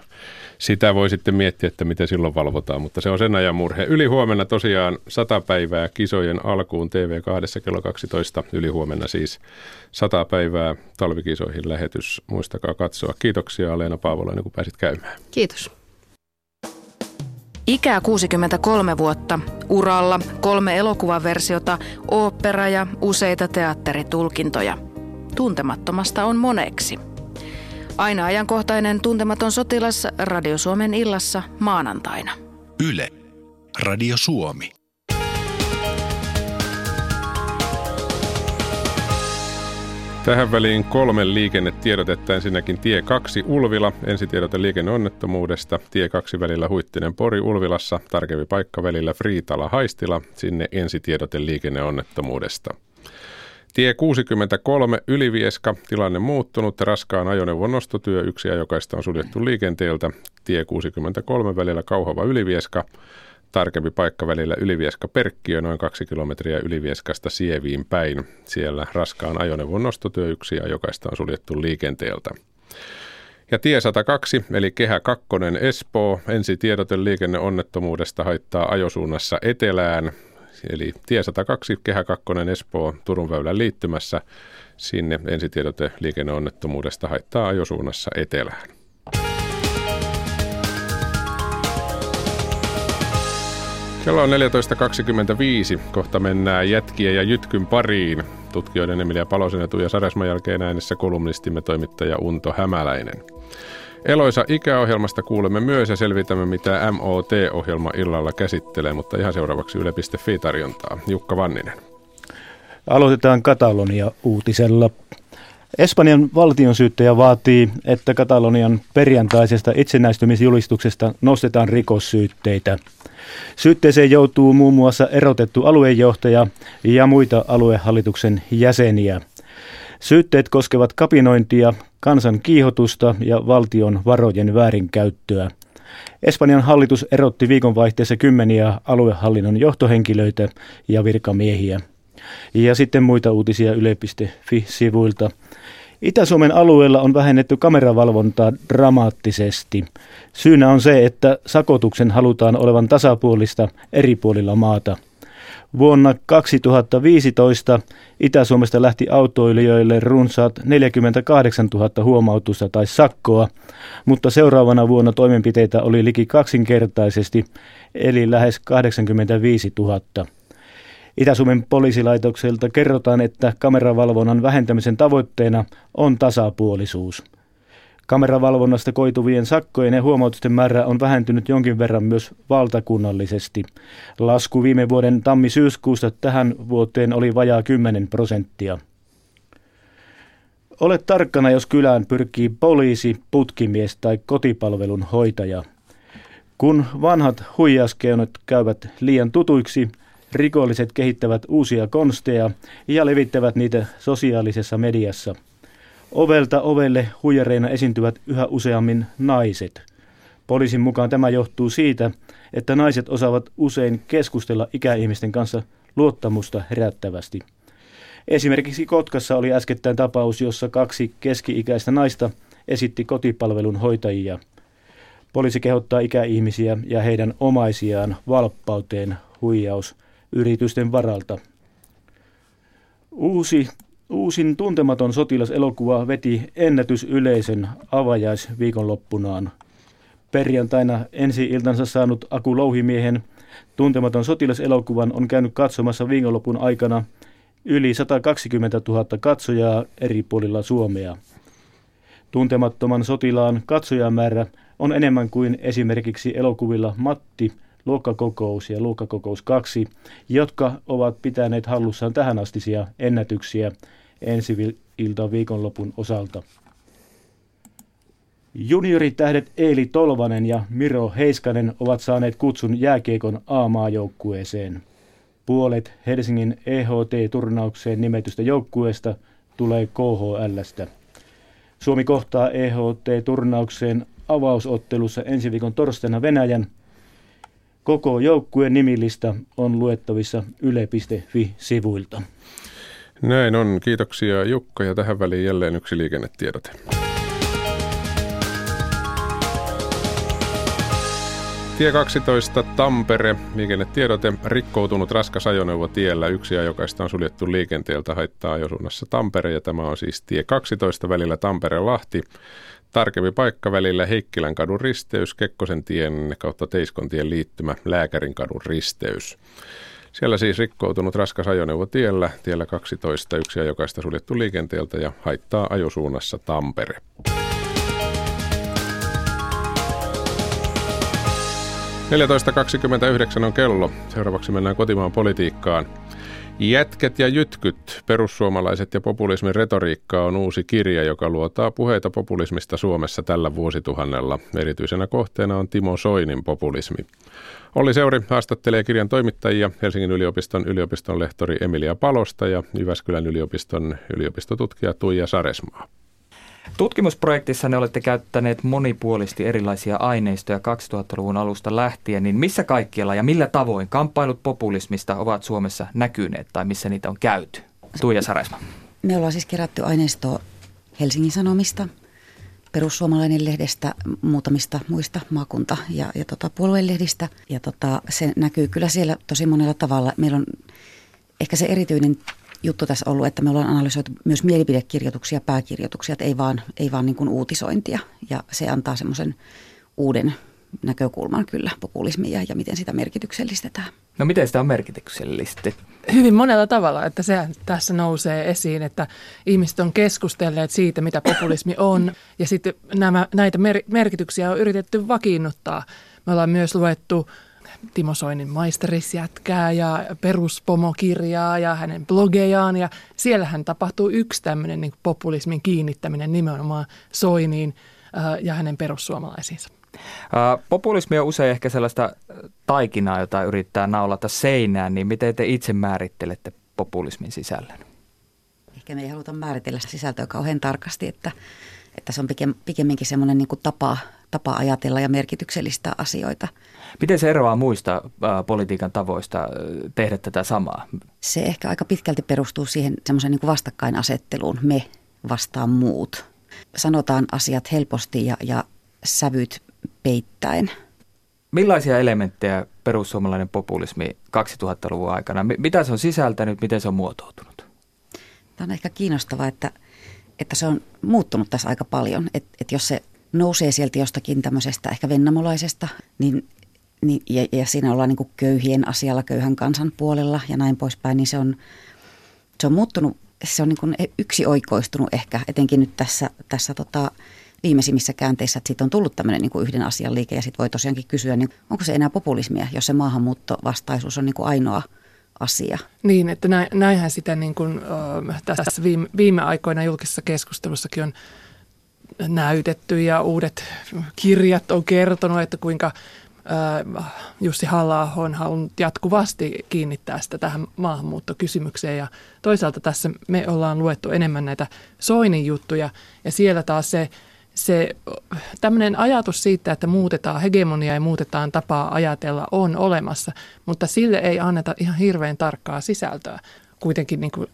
sitä voi sitten miettiä, että miten silloin valvotaan, mutta se on sen ajan murhe. Yli huomenna tosiaan 100 päivää kisojen alkuun TV2 kello 12. Yli huomenna siis 100 päivää talvikisoihin lähetys. Muistakaa katsoa. Kiitoksia Leena Paavolainen, kun pääsit käymään. Kiitos. Ikää 63 vuotta, uralla kolme elokuvaversiota, ooppera ja useita teatteritulkintoja. Tuntemattomasta on moneksi. Aina ajankohtainen tuntematon sotilas Radio Suomen illassa maanantaina. Yle. Radio Suomi. Tähän väliin kolme liikennetiedotetta. Ensinnäkin tie 2 Ulvila, ensitiedote liikenneonnettomuudesta. Tie 2 välillä Huittinen Pori Ulvilassa, tarkempi paikka välillä Friitala Haistila, sinne ensitiedote liikenneonnettomuudesta. Tie 63 Ylivieska, tilanne muuttunut, raskaan ajoneuvon nostotyö, yksi ajokaista on suljettu liikenteeltä. Tie 63 välillä Kauhava Ylivieska, tarkempi paikka välillä Ylivieska-Perkkiö, noin kaksi kilometriä Ylivieskasta Sieviin päin. Siellä raskaan ajoneuvon nostotyö yksi ajokaista on suljettu liikenteeltä. Ja tie 102, eli Kehä 2 Espoo, ensi tiedote liikenneonnettomuudesta haittaa ajosuunnassa etelään. Eli tie 102, Kehä 2 Espoo, Turun väylän liittymässä. Sinne ensitiedote liikenneonnettomuudesta haittaa ajosuunnassa etelään. Kello on 14.25. Kohta mennään jätkien ja jytkyn pariin. Tutkijoiden Emilia Palosen ja Tuija Saresman jälkeen äänessä kolumnistimme toimittaja Unto Hämäläinen. Eloisa ikäohjelmasta kuulemme myös ja selvitämme, mitä MOT-ohjelma illalla käsittelee, mutta ihan seuraavaksi Yle.fi tarjontaa. Jukka Vanninen. Aloitetaan Katalonia-uutisella. Espanjan valtionsyyttäjä vaatii, että Katalonian perjantaisesta itsenäistymisjulistuksesta nostetaan rikossyytteitä. Syytteeseen joutuu muun muassa erotettu aluejohtaja ja muita aluehallituksen jäseniä. Syytteet koskevat kapinointia, kansan kiihotusta ja valtion varojen väärinkäyttöä. Espanjan hallitus erotti viikonvaihteessa kymmeniä aluehallinnon johtohenkilöitä ja virkamiehiä. Ja sitten muita uutisia yle.fi-sivuilta. Itä-Suomen alueella on vähennetty kameravalvontaa dramaattisesti. Syynä on se, että sakotuksen halutaan olevan tasapuolista eri puolilla maata. Vuonna 2015 Itä-Suomesta lähti autoilijoille runsaat 48 000 huomautusta tai sakkoa, mutta seuraavana vuonna toimenpiteitä oli liki kaksinkertaisesti, eli lähes 85 000. Itä-Suomen poliisilaitokselta kerrotaan, että kameravalvonnan vähentämisen tavoitteena on tasapuolisuus. Kameravalvonnasta koituvien sakkojen ja huomautusten määrä on vähentynyt jonkin verran myös valtakunnallisesti. Lasku viime vuoden tammi-syyskuusta tähän vuoteen oli vajaa 10 prosenttia. Ole tarkkana, jos kylään pyrkii poliisi, putkimies tai kotipalvelun hoitaja. Kun vanhat huijaskeonot käyvät liian tutuiksi, rikolliset kehittävät uusia konsteja ja levittävät niitä sosiaalisessa mediassa. Ovelta ovelle huijareina esiintyvät yhä useammin naiset. Poliisin mukaan tämä johtuu siitä, että naiset osaavat usein keskustella ikäihmisten kanssa luottamusta herättävästi. Esimerkiksi Kotkassa oli äskettäin tapaus, jossa kaksi keski-ikäistä naista esitti kotipalvelun hoitajia. Poliisi kehottaa ikäihmisiä ja heidän omaisiaan valppauteen huijaus yritysten varalta. Uusi Uusin tuntematon sotilaselokuva veti ennätysyleisön avajaisviikonloppunaan. Perjantaina ensi iltansa saanut Aku Louhimiehen tuntematon sotilaselokuvan on käynyt katsomassa viikonlopun aikana yli 120 000 katsojaa eri puolilla Suomea. Tuntemattoman sotilaan katsojamäärä on enemmän kuin esimerkiksi elokuvilla Matti, Luokkakokous ja Luokkakokous 2, jotka ovat pitäneet hallussaan tähänastisia ennätyksiä ensi ilta viikonlopun osalta. Junioritähdet Eili Tolvanen ja Miro Heiskanen ovat saaneet kutsun jääkiekon A-maajoukkueeseen. Puolet Helsingin EHT-turnaukseen nimetystä joukkueesta tulee KHLstä. Suomi kohtaa EHT-turnaukseen avausottelussa ensi viikon torstaina Venäjän. Koko joukkueen nimilista on luettavissa yle.fi-sivuilta. Näin on. Kiitoksia Jukka ja tähän väliin jälleen yksi liikennetiedote. Tie 12 Tampere, liikennetiedote, rikkoutunut raskas ajoneuvo tiellä. Yksi ajokaista on suljettu liikenteeltä, haittaa ajosuunnassa Tampere ja tämä on siis tie 12 välillä Tampere-Lahti. Tarkempi paikka välillä Heikkilän kadun risteys, Kekkosen tien kautta Teiskon tien liittymä Lääkärin kadun risteys. Siellä siis rikkoutunut raskas ajoneuvo tiellä, tiellä 12, yksi ajokaista suljettu liikenteeltä ja haittaa ajosuunnassa Tampere. 14.29 on kello. Seuraavaksi mennään kotimaan politiikkaan. Jätket ja jytkyt, perussuomalaiset ja populismin retoriikka on uusi kirja, joka luotaa puheita populismista Suomessa tällä vuosituhannella. Erityisenä kohteena on Timo Soinin populismi. Olli Seuri haastattelee kirjan toimittajia Helsingin yliopiston yliopiston lehtori Emilia Palosta ja Jyväskylän yliopiston yliopistotutkija Tuija Saresmaa. Tutkimusprojektissa ne olette käyttäneet monipuolisesti erilaisia aineistoja 2000-luvun alusta lähtien, niin missä kaikkialla ja millä tavoin kamppailut populismista ovat Suomessa näkyneet tai missä niitä on käyty? Tuija Saresma. Me ollaan siis kerätty aineistoa Helsingin Sanomista, perussuomalainen lehdestä, muutamista muista maakunta- ja, ja tota, puoluelehdistä. Ja tota, se näkyy kyllä siellä tosi monella tavalla. Meillä on ehkä se erityinen juttu tässä ollut, että me ollaan analysoitu myös mielipidekirjoituksia, pääkirjoituksia, että ei vaan, ei vaan niin kuin uutisointia. Ja se antaa semmoisen uuden näkökulman kyllä populismia ja miten sitä merkityksellistetään. No miten sitä on merkityksellistetty? Hyvin monella tavalla, että se tässä nousee esiin, että ihmiset on keskustelleet siitä, mitä populismi on ja sitten nämä, näitä mer- merkityksiä on yritetty vakiinnuttaa. Me ollaan myös luettu Timo Soinin maisterisjätkää ja peruspomokirjaa ja hänen blogejaan. Ja siellähän tapahtuu yksi tämmöinen niin populismin kiinnittäminen nimenomaan Soiniin ää, ja hänen perussuomalaisiinsa. Populismi on usein ehkä sellaista taikinaa, jota yrittää naulata seinään, niin miten te itse määrittelette populismin sisällön? Ehkä me ei haluta määritellä sisältöä kauhean tarkasti, että, että se on pikemminkin semmoinen niin tapa, tapa ajatella ja merkityksellistä asioita – Miten se eroaa muista ä, politiikan tavoista tehdä tätä samaa? Se ehkä aika pitkälti perustuu siihen semmoiseen niin vastakkainasetteluun, me vastaan muut. Sanotaan asiat helposti ja, ja sävyt peittäen. Millaisia elementtejä perussuomalainen populismi 2000-luvun aikana, mitä se on sisältänyt, miten se on muotoutunut? Tämä on ehkä kiinnostavaa, että, että se on muuttunut tässä aika paljon. Että et jos se nousee sieltä jostakin tämmöisestä ehkä vennamolaisesta, niin niin, ja, ja siinä ollaan niin köyhien asialla, köyhän kansan puolella ja näin poispäin, niin se on, se on muuttunut, se on niin yksi oikoistunut ehkä, etenkin nyt tässä, tässä tota, viimeisimmissä käänteissä, että siitä on tullut tämmöinen niin yhden asian liike ja sitten voi tosiaankin kysyä, niin onko se enää populismia, jos se maahanmuuttovastaisuus on niin kuin ainoa asia. Niin, että näinhän sitä niin kuin, tässä viime, viime aikoina julkisessa keskustelussakin on näytetty ja uudet kirjat on kertonut, että kuinka Jussi halla on halunnut jatkuvasti kiinnittää sitä tähän maahanmuuttokysymykseen ja toisaalta tässä me ollaan luettu enemmän näitä Soinin juttuja ja siellä taas se, se tämmöinen ajatus siitä, että muutetaan hegemonia ja muutetaan tapaa ajatella on olemassa, mutta sille ei anneta ihan hirveän tarkkaa sisältöä. Kuitenkin niin kuin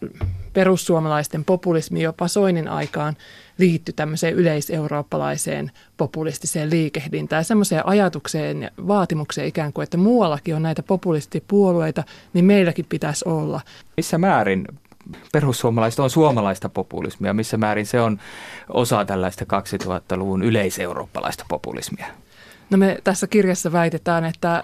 perussuomalaisten populismi jopa Soinin aikaan – liittyi tämmöiseen yleiseurooppalaiseen populistiseen liikehdintään, semmoiseen ajatukseen ja vaatimukseen ikään kuin, että muuallakin on näitä populistipuolueita, niin meilläkin pitäisi olla. Missä määrin perussuomalaiset on suomalaista populismia, missä määrin se on osa tällaista 2000-luvun yleiseurooppalaista populismia? No me tässä kirjassa väitetään, että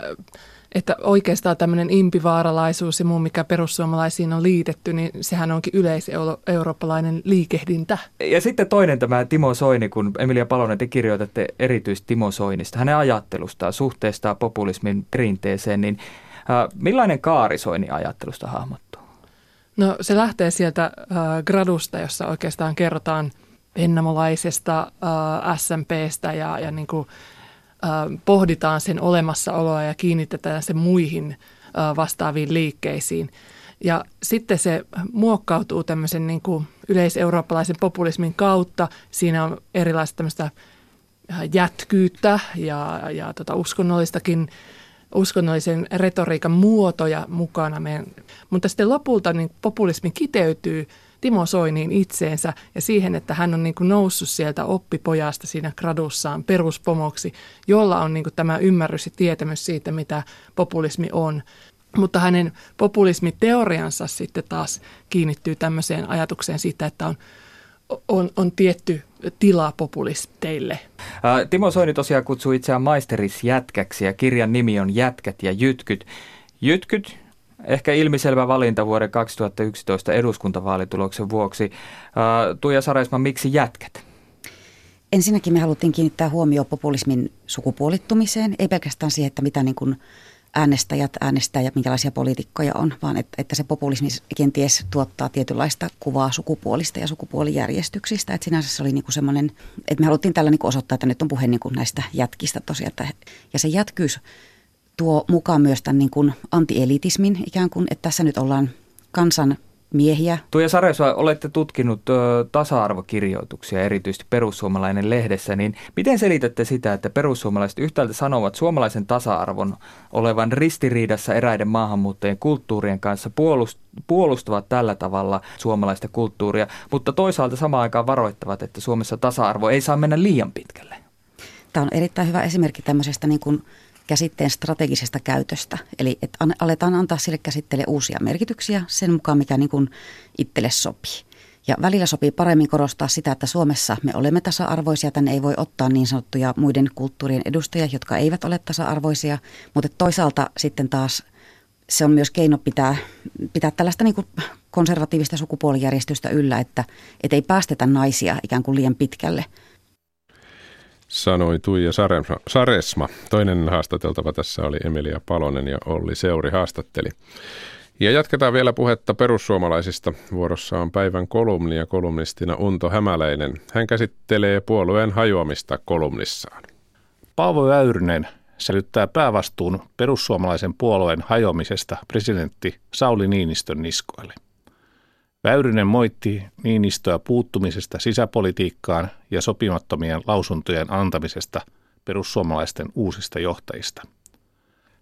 että oikeastaan tämmöinen impivaaralaisuus ja muu, mikä perussuomalaisiin on liitetty, niin sehän onkin yleiseurooppalainen liikehdintä. Ja sitten toinen tämä Timo Soini, kun Emilia Palonen te kirjoitatte erityisesti Timo Soinista, hänen ajattelustaan, suhteesta populismin perinteeseen, niin äh, millainen kaari Soini ajattelusta hahmottuu? No se lähtee sieltä äh, gradusta, jossa oikeastaan kerrotaan vennamolaisesta äh, SMPstä ja, ja niin kuin pohditaan sen olemassaoloa ja kiinnitetään se muihin vastaaviin liikkeisiin. Ja sitten se muokkautuu tämmöisen niin kuin yleiseurooppalaisen populismin kautta. Siinä on erilaista tämmöistä jätkyyttä ja, ja tota uskonnollistakin, uskonnollisen retoriikan muotoja mukana. Meidän. Mutta sitten lopulta niin populismi kiteytyy Timo Soiniin itseensä ja siihen, että hän on niin kuin noussut sieltä oppipojasta siinä gradussaan peruspomoksi, jolla on niin kuin tämä ymmärrys ja tietämys siitä, mitä populismi on. Mutta hänen populismiteoriansa sitten taas kiinnittyy tämmöiseen ajatukseen siitä, että on, on, on tietty tila populisteille. Timo Soini tosiaan kutsuu itseään maisterisjätkäksi ja kirjan nimi on Jätkät ja jytkyt. Jytkyt, Ehkä ilmiselvä valinta vuoden 2011 eduskuntavaalituloksen vuoksi. Tuija Saresma, miksi jätkät? Ensinnäkin me haluttiin kiinnittää huomioon populismin sukupuolittumiseen, ei pelkästään siihen, että mitä niin kuin äänestäjät äänestää ja minkälaisia poliitikkoja on, vaan että, että se populismi kenties tuottaa tietynlaista kuvaa sukupuolista ja sukupuolijärjestyksistä. Että sinänsä se oli niin semmoinen, että me haluttiin tällä niin osoittaa, että nyt on puhe niin näistä jätkistä tosiaan. Että, ja se jätkyys tuo mukaan myös tämän niin kuin antielitismin ikään kuin, että tässä nyt ollaan kansan miehiä. Tuija Saresva, olette tutkinut ö, tasa-arvokirjoituksia erityisesti perussuomalainen lehdessä, niin miten selitätte sitä, että perussuomalaiset yhtäältä sanovat suomalaisen tasa-arvon olevan ristiriidassa eräiden maahanmuuttajien kulttuurien kanssa, puolust, puolustavat tällä tavalla suomalaista kulttuuria, mutta toisaalta samaan aikaan varoittavat, että Suomessa tasa-arvo ei saa mennä liian pitkälle? Tämä on erittäin hyvä esimerkki tämmöisestä niin kuin käsitteen strategisesta käytöstä. Eli että aletaan antaa sille käsitteelle uusia merkityksiä sen mukaan, mikä niin kuin itselle sopii. Ja välillä sopii paremmin korostaa sitä, että Suomessa me olemme tasa-arvoisia. Tänne ei voi ottaa niin sanottuja muiden kulttuurien edustajia, jotka eivät ole tasa-arvoisia. Mutta toisaalta sitten taas se on myös keino pitää, pitää tällaista niin kuin konservatiivista sukupuolijärjestystä yllä, että et ei päästetä naisia ikään kuin liian pitkälle – sanoi Tuija Saresma. Toinen haastateltava tässä oli Emilia Palonen ja Olli Seuri haastatteli. Ja jatketaan vielä puhetta perussuomalaisista. Vuorossa on päivän kolumni ja kolumnistina Unto Hämäläinen. Hän käsittelee puolueen hajoamista kolumnissaan. Paavo Väyrynen sälyttää päävastuun perussuomalaisen puolueen hajoamisesta presidentti Sauli Niinistön niskoille. Väyrynen moitti Niinistöä puuttumisesta sisäpolitiikkaan ja sopimattomien lausuntojen antamisesta perussuomalaisten uusista johtajista.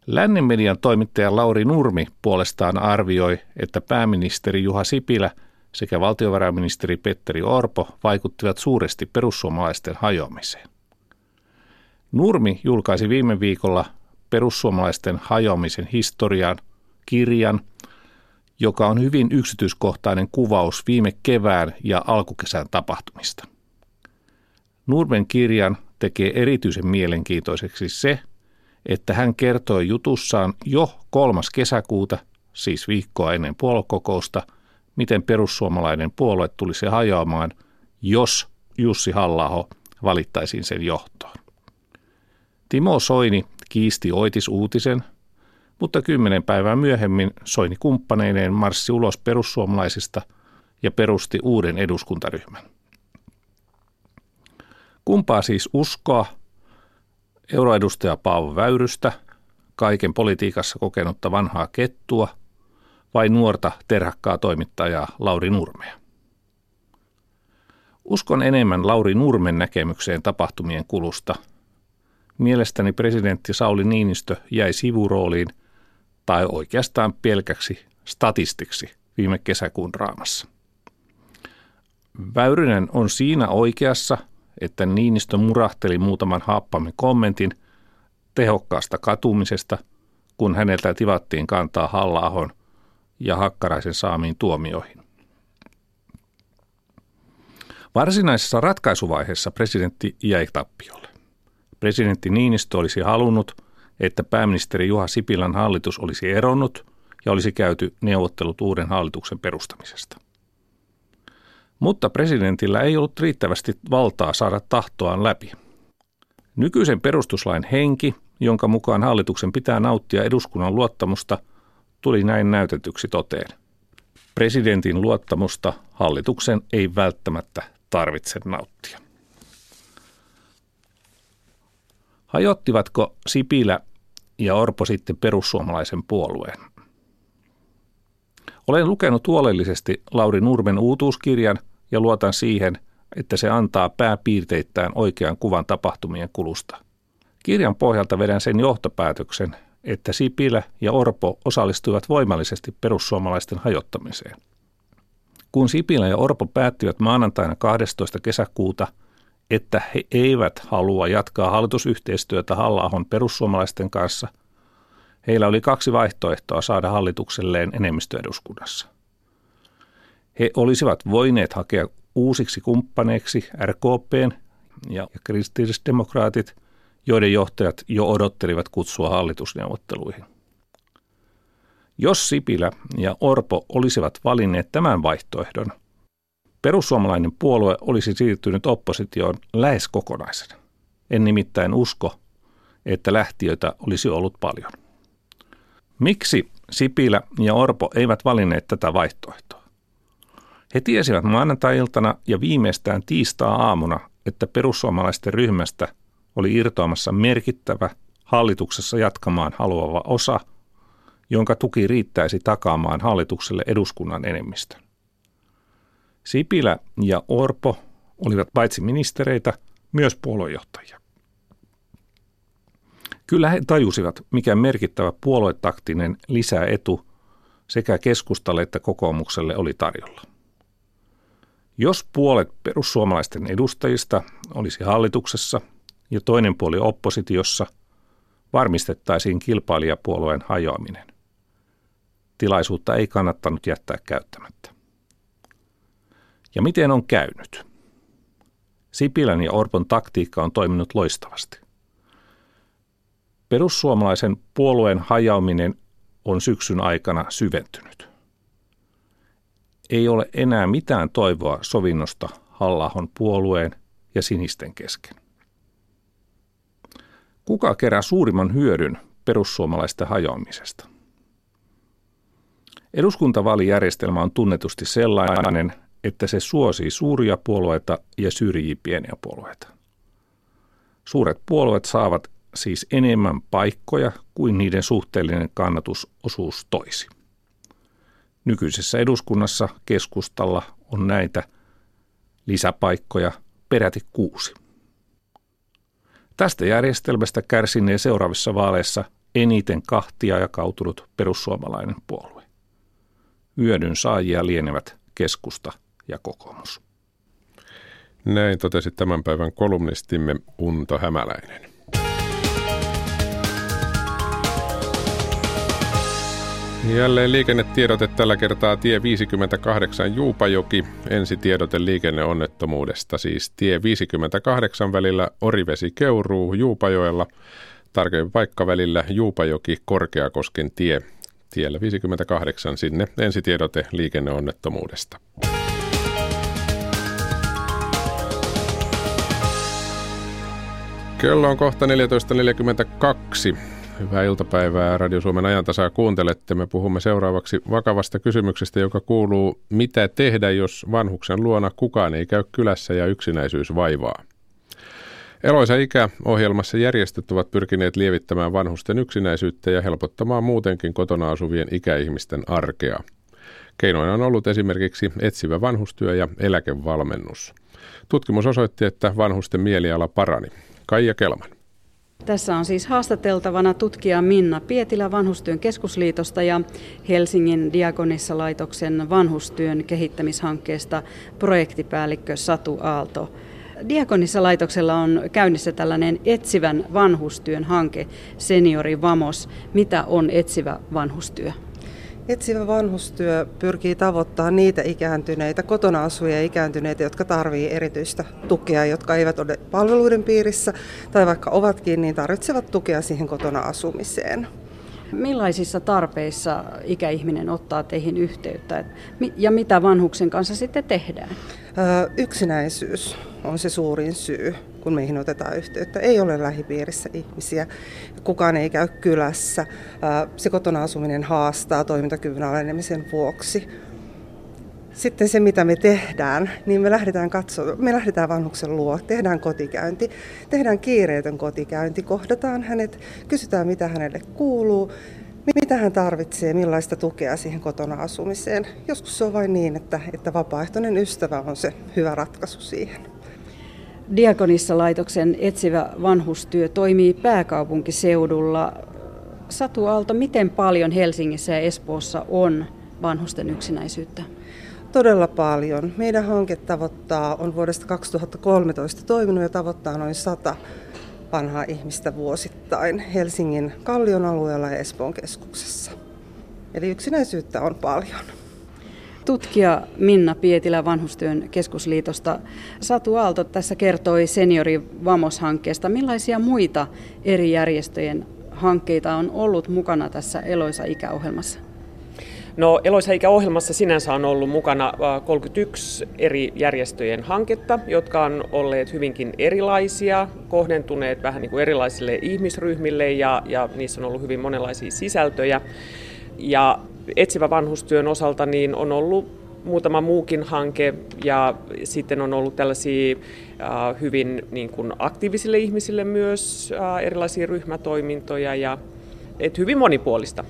Lännen median toimittaja Lauri Nurmi puolestaan arvioi, että pääministeri Juha Sipilä sekä valtiovarainministeri Petteri Orpo vaikuttivat suuresti perussuomalaisten hajoamiseen. Nurmi julkaisi viime viikolla perussuomalaisten hajoamisen historian kirjan – joka on hyvin yksityiskohtainen kuvaus viime kevään ja alkukesän tapahtumista. Nurmen kirjan tekee erityisen mielenkiintoiseksi se, että hän kertoi jutussaan jo kolmas kesäkuuta, siis viikkoa ennen puoluekokousta, miten perussuomalainen puolue tulisi hajoamaan, jos Jussi Hallaho valittaisiin sen johtoon. Timo Soini kiisti Oitis uutisen, mutta kymmenen päivää myöhemmin Soini kumppaneineen marssi ulos perussuomalaisista ja perusti uuden eduskuntaryhmän. Kumpaa siis uskoa euroedustaja Paavo Väyrystä, kaiken politiikassa kokenutta vanhaa kettua vai nuorta terhakkaa toimittajaa Lauri Nurmea? Uskon enemmän Lauri Nurmen näkemykseen tapahtumien kulusta. Mielestäni presidentti Sauli Niinistö jäi sivurooliin – tai oikeastaan pelkäksi statistiksi viime kesäkuun draamassa. Väyrynen on siinä oikeassa, että Niinistö murahteli muutaman haappamme kommentin tehokkaasta katumisesta, kun häneltä tivattiin kantaa halla ja Hakkaraisen saamiin tuomioihin. Varsinaisessa ratkaisuvaiheessa presidentti jäi tappiolle. Presidentti Niinistö olisi halunnut, että pääministeri Juha Sipilän hallitus olisi eronnut ja olisi käyty neuvottelut uuden hallituksen perustamisesta. Mutta presidentillä ei ollut riittävästi valtaa saada tahtoaan läpi. Nykyisen perustuslain henki, jonka mukaan hallituksen pitää nauttia eduskunnan luottamusta, tuli näin näytetyksi toteen. Presidentin luottamusta hallituksen ei välttämättä tarvitse nauttia. Hajottivatko Sipilä ja Orpo sitten perussuomalaisen puolueen? Olen lukenut huolellisesti Lauri Nurmen uutuuskirjan ja luotan siihen, että se antaa pääpiirteittäin oikean kuvan tapahtumien kulusta. Kirjan pohjalta vedän sen johtopäätöksen, että Sipilä ja Orpo osallistuivat voimallisesti perussuomalaisten hajottamiseen. Kun Sipilä ja Orpo päättivät maanantaina 12. kesäkuuta, että he eivät halua jatkaa hallitusyhteistyötä halla perussuomalaisten kanssa, heillä oli kaksi vaihtoehtoa saada hallitukselleen enemmistö eduskunnassa. He olisivat voineet hakea uusiksi kumppaneiksi RKPn ja kristillisdemokraatit, joiden johtajat jo odottelivat kutsua hallitusneuvotteluihin. Jos Sipilä ja Orpo olisivat valinneet tämän vaihtoehdon, perussuomalainen puolue olisi siirtynyt oppositioon lähes kokonaisena. En nimittäin usko, että lähtiöitä olisi ollut paljon. Miksi Sipilä ja Orpo eivät valinneet tätä vaihtoehtoa? He tiesivät maanantai-iltana ja viimeistään tiistaa-aamuna, että perussuomalaisten ryhmästä oli irtoamassa merkittävä hallituksessa jatkamaan haluava osa – jonka tuki riittäisi takaamaan hallitukselle eduskunnan enemmistön. Sipilä ja Orpo olivat paitsi ministereitä, myös puoluejohtajia. Kyllä he tajusivat, mikä merkittävä puoluetaktinen lisäetu sekä keskustalle että kokoomukselle oli tarjolla. Jos puolet perussuomalaisten edustajista olisi hallituksessa ja toinen puoli oppositiossa, varmistettaisiin kilpailijapuolueen hajoaminen tilaisuutta ei kannattanut jättää käyttämättä. Ja miten on käynyt? Sipilän ja Orpon taktiikka on toiminut loistavasti. Perussuomalaisen puolueen hajauminen on syksyn aikana syventynyt. Ei ole enää mitään toivoa sovinnosta Hallahon puolueen ja sinisten kesken. Kuka kerää suurimman hyödyn perussuomalaisten hajoamisesta? Eduskuntavaalijärjestelmä on tunnetusti sellainen, että se suosii suuria puolueita ja syrjii pieniä puolueita. Suuret puolueet saavat siis enemmän paikkoja kuin niiden suhteellinen kannatusosuus toisi. Nykyisessä eduskunnassa keskustalla on näitä lisäpaikkoja peräti kuusi. Tästä järjestelmästä kärsinee seuraavissa vaaleissa eniten kahtia jakautunut perussuomalainen puolue. Hyödyn saajia lienevät keskusta ja kokoomus. Näin totesi tämän päivän kolumnistimme Unto Hämäläinen. Jälleen liikennetiedote tällä kertaa tie 58 Juupajoki. Ensi tiedote liikenneonnettomuudesta, siis tie 58 välillä Orivesi Keuruu Juupajoella. Tarkemmin paikka välillä Juupajoki Korkeakosken tie tiellä 58 sinne ensitiedote liikenneonnettomuudesta. Kello on kohta 14.42. Hyvää iltapäivää Radio Suomen ajantasaa kuuntelette. Me puhumme seuraavaksi vakavasta kysymyksestä, joka kuuluu, mitä tehdä, jos vanhuksen luona kukaan ei käy kylässä ja yksinäisyys vaivaa. Eloisa ikä ohjelmassa järjestöt ovat pyrkineet lievittämään vanhusten yksinäisyyttä ja helpottamaan muutenkin kotona asuvien ikäihmisten arkea. Keinoina on ollut esimerkiksi etsivä vanhustyö ja eläkevalmennus. Tutkimus osoitti, että vanhusten mieliala parani. Kaija Kelman. Tässä on siis haastateltavana tutkija Minna Pietilä Vanhustyön keskusliitosta ja Helsingin Diakonissa-laitoksen vanhustyön kehittämishankkeesta projektipäällikkö Satu Aalto. Diakonissa laitoksella on käynnissä tällainen etsivän vanhustyön hanke, Seniori Vamos. Mitä on etsivä vanhustyö? Etsivä vanhustyö pyrkii tavoittaa niitä ikääntyneitä, kotona asuvia ikääntyneitä, jotka tarvitsevat erityistä tukea, jotka eivät ole palveluiden piirissä tai vaikka ovatkin, niin tarvitsevat tukea siihen kotona asumiseen. Millaisissa tarpeissa ikäihminen ottaa teihin yhteyttä ja mitä vanhuksen kanssa sitten tehdään? Yksinäisyys on se suurin syy, kun meihin otetaan yhteyttä. Ei ole lähipiirissä ihmisiä, kukaan ei käy kylässä. Se kotona asuminen haastaa toimintakyvyn alenemisen vuoksi. Sitten se, mitä me tehdään, niin me lähdetään katsomaan, me lähdetään vanhuksen luo, tehdään kotikäynti, tehdään kiireetön kotikäynti, kohdataan hänet, kysytään mitä hänelle kuuluu, mitä hän tarvitsee, millaista tukea siihen kotona asumiseen. Joskus se on vain niin, että, että vapaaehtoinen ystävä on se hyvä ratkaisu siihen. Diakonissa-laitoksen etsivä vanhustyö toimii pääkaupunkiseudulla. Satu Aalto, miten paljon Helsingissä ja Espoossa on vanhusten yksinäisyyttä? Todella paljon. Meidän hanke tavoittaa, on vuodesta 2013 toiminut ja tavoittaa noin 100 vanhaa ihmistä vuosittain Helsingin Kallion alueella ja Espoon keskuksessa. Eli yksinäisyyttä on paljon. Tutkija Minna Pietilä Vanhustyön keskusliitosta. Satu Aalto tässä kertoi Seniori Vamos-hankkeesta. Millaisia muita eri järjestöjen hankkeita on ollut mukana tässä Eloisa ikäohjelmassa? No Eloisa ikäohjelmassa sinänsä on ollut mukana 31 äh, eri järjestöjen hanketta, jotka on olleet hyvinkin erilaisia, kohdentuneet vähän niin kuin erilaisille ihmisryhmille ja, ja niissä on ollut hyvin monenlaisia sisältöjä. Ja etsivä vanhustyön osalta niin on ollut muutama muukin hanke ja sitten on ollut tällaisia äh, hyvin niin kuin aktiivisille ihmisille myös äh, erilaisia ryhmätoimintoja ja et hyvin monipuolista.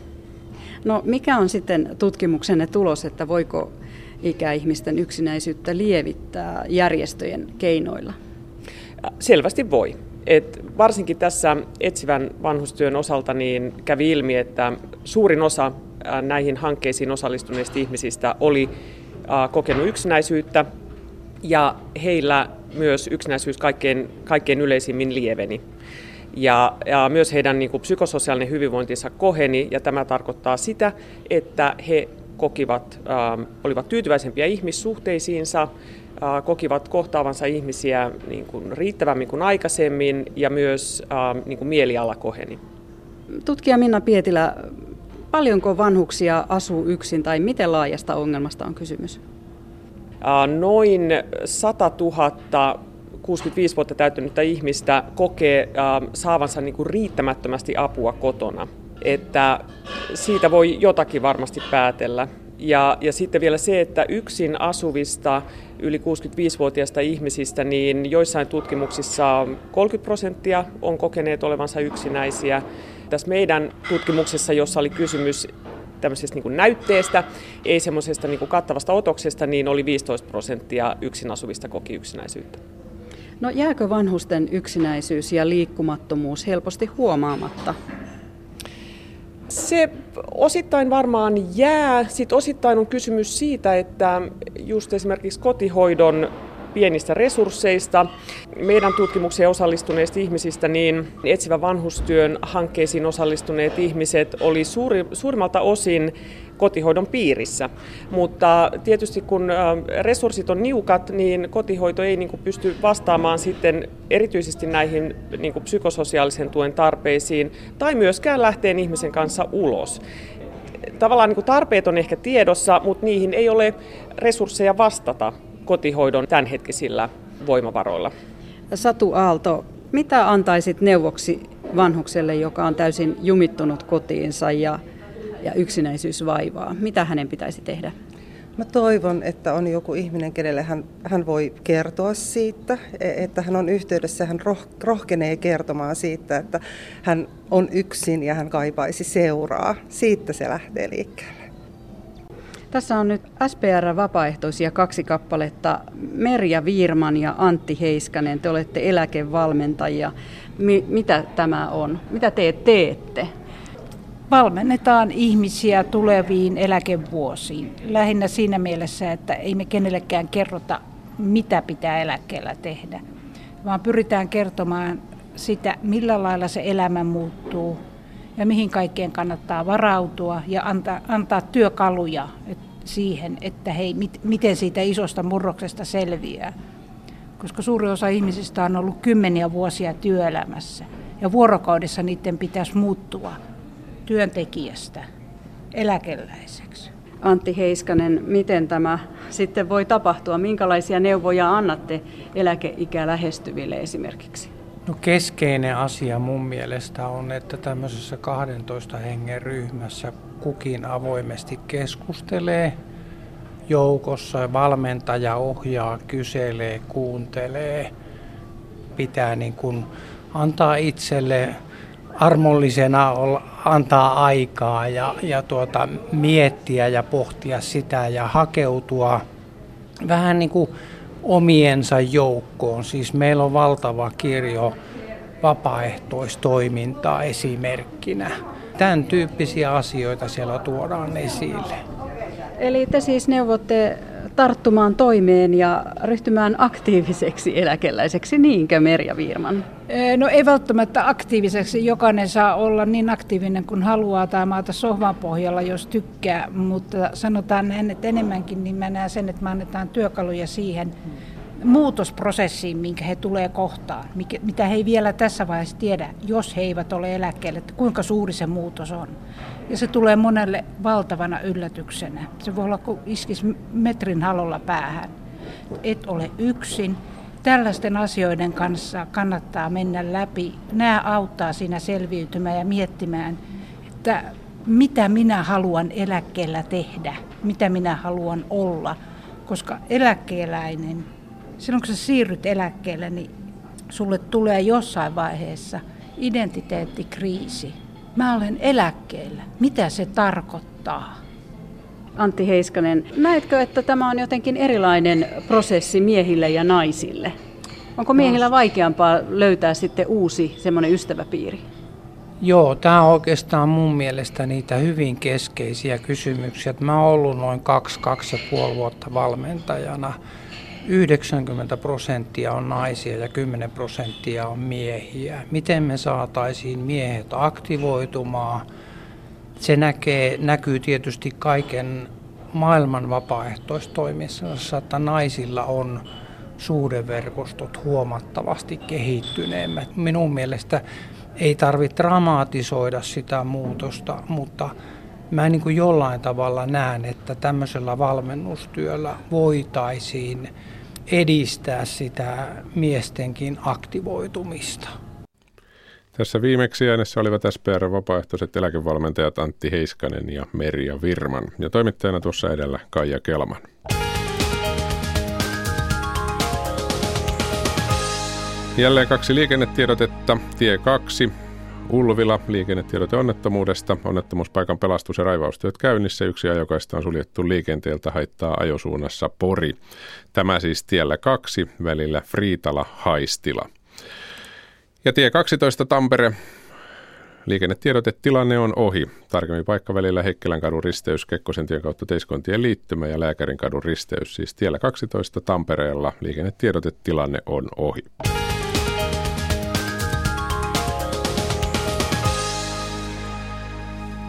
No mikä on sitten tutkimuksenne tulos, että voiko ikäihmisten yksinäisyyttä lievittää järjestöjen keinoilla? Selvästi voi. Et varsinkin tässä etsivän vanhustyön osalta niin kävi ilmi, että suurin osa näihin hankkeisiin osallistuneista ihmisistä oli kokenut yksinäisyyttä ja heillä myös yksinäisyys kaikkein, kaikkein yleisimmin lieveni. Ja, ja myös heidän niin kuin, psykososiaalinen hyvinvointinsa koheni, ja tämä tarkoittaa sitä, että he kokivat, äh, olivat tyytyväisempiä ihmissuhteisiinsa, äh, kokivat kohtaavansa ihmisiä niin kuin, riittävämmin kuin aikaisemmin, ja myös äh, niin kuin, mieliala koheni. Tutkija Minna Pietilä, paljonko vanhuksia asuu yksin, tai miten laajasta ongelmasta on kysymys? Äh, noin 100 000 65 vuotta täyttänyttä ihmistä kokee äh, saavansa niin kuin riittämättömästi apua kotona. Että siitä voi jotakin varmasti päätellä. Ja, ja sitten vielä se, että yksin asuvista yli 65-vuotiaista ihmisistä, niin joissain tutkimuksissa 30 prosenttia on kokeneet olevansa yksinäisiä. Tässä meidän tutkimuksessa, jossa oli kysymys tämmöisestä niin näytteestä, ei semmoisesta niin kattavasta otoksesta, niin oli 15 prosenttia yksin asuvista koki yksinäisyyttä. No jääkö vanhusten yksinäisyys ja liikkumattomuus helposti huomaamatta? Se osittain varmaan jää. Sitten osittain on kysymys siitä, että just esimerkiksi kotihoidon pienistä resursseista. Meidän tutkimukseen osallistuneista ihmisistä, niin etsivä vanhustyön hankkeisiin osallistuneet ihmiset oli suuri, suurimmalta osin kotihoidon piirissä. Mutta tietysti kun resurssit on niukat, niin kotihoito ei niin kuin pysty vastaamaan sitten erityisesti näihin niin kuin psykososiaalisen tuen tarpeisiin tai myöskään lähteen ihmisen kanssa ulos tavallaan niin kuin tarpeet on ehkä tiedossa, mutta niihin ei ole resursseja vastata kotihoidon tämänhetkisillä voimavaroilla. Satu Aalto, mitä antaisit neuvoksi vanhukselle, joka on täysin jumittunut kotiinsa ja, ja yksinäisyys vaivaa? Mitä hänen pitäisi tehdä? Mä toivon, että on joku ihminen, kenelle hän, hän voi kertoa siitä, e, että hän on yhteydessä, hän roh, rohkenee kertomaan siitä, että hän on yksin ja hän kaipaisi seuraa. Siitä se lähtee liikkeelle. Tässä on nyt SPR-vapaaehtoisia kaksi kappaletta. Merja Viirman ja Antti Heiskanen, te olette eläkevalmentajia. Mi- mitä tämä on? Mitä te teette? Valmennetaan ihmisiä tuleviin eläkevuosiin. Lähinnä siinä mielessä, että ei me kenellekään kerrota, mitä pitää eläkkeellä tehdä, vaan pyritään kertomaan sitä, millä lailla se elämä muuttuu ja mihin kaikkeen kannattaa varautua ja antaa, antaa työkaluja siihen, että hei, mit, miten siitä isosta murroksesta selviää. Koska suuri osa ihmisistä on ollut kymmeniä vuosia työelämässä ja vuorokaudessa niiden pitäisi muuttua työntekijästä eläkeläiseksi. Antti Heiskanen, miten tämä sitten voi tapahtua? Minkälaisia neuvoja annatte eläkeikää lähestyville esimerkiksi? No keskeinen asia mun mielestä on, että tämmöisessä 12 hengen ryhmässä kukin avoimesti keskustelee joukossa, valmentaja ohjaa, kyselee, kuuntelee, pitää niin kuin antaa itselle armollisena olla, antaa aikaa ja, ja tuota, miettiä ja pohtia sitä ja hakeutua. Vähän niin kuin omiensa joukkoon. Siis meillä on valtava kirjo vapaaehtoistoimintaa esimerkkinä. Tämän tyyppisiä asioita siellä tuodaan esille. Eli te siis neuvotte tarttumaan toimeen ja ryhtymään aktiiviseksi eläkeläiseksi, niinkö Merja Viirman? No ei välttämättä aktiiviseksi. Jokainen saa olla niin aktiivinen kuin haluaa tai maata sohvan pohjalla, jos tykkää. Mutta sanotaan näin, että enemmänkin niin mä näen sen, että me annetaan työkaluja siihen muutosprosessiin, minkä he tulee kohtaan. Mitä he ei vielä tässä vaiheessa tiedä, jos he eivät ole eläkkeelle, että kuinka suuri se muutos on. Ja se tulee monelle valtavana yllätyksenä. Se voi olla, kun iskisi metrin halolla päähän. Et ole yksin. Tällaisten asioiden kanssa kannattaa mennä läpi. Nämä auttaa siinä selviytymään ja miettimään, että mitä minä haluan eläkkeellä tehdä, mitä minä haluan olla. Koska eläkkeeläinen, silloin kun sä siirryt eläkkeelle, niin sulle tulee jossain vaiheessa identiteettikriisi Mä olen eläkkeellä. Mitä se tarkoittaa? Antti Heiskanen, näetkö, että tämä on jotenkin erilainen prosessi miehille ja naisille? Onko miehillä vaikeampaa löytää sitten uusi semmoinen ystäväpiiri? Joo, tämä on oikeastaan mun mielestä niitä hyvin keskeisiä kysymyksiä. Mä oon ollut noin kaksi, kaksi ja puoli vuotta valmentajana 90 prosenttia on naisia ja 10 prosenttia on miehiä. Miten me saataisiin miehet aktivoitumaan? Se näkee, näkyy tietysti kaiken maailman vapaaehtoistoimissa, että naisilla on suhdeverkostot huomattavasti kehittyneemmät. Minun mielestä ei tarvitse dramatisoida sitä muutosta, mutta mä niin kuin jollain tavalla näen, että tämmöisellä valmennustyöllä voitaisiin edistää sitä miestenkin aktivoitumista. Tässä viimeksi äänessä olivat SPR vapaaehtoiset eläkevalmentajat Antti Heiskanen ja Merja Virman ja toimittajana tuossa edellä Kaija Kelman. Jälleen kaksi liikennetiedotetta. Tie 2 Ulvila liikennetiedote onnettomuudesta. Onnettomuuspaikan pelastus- ja raivaustyöt käynnissä. Yksi ajokaista on suljettu liikenteeltä haittaa ajosuunnassa Pori. Tämä siis tiellä kaksi välillä Friitala-Haistila. Ja tie 12 Tampere. Liikennetiedotetilanne on ohi. Tarkemmin paikka välillä Heikkilän kadun risteys, Kekkosentien kautta Teiskontien liittymä ja Lääkärin kadun risteys. Siis tiellä 12 Tampereella liikennetiedotetilanne on ohi.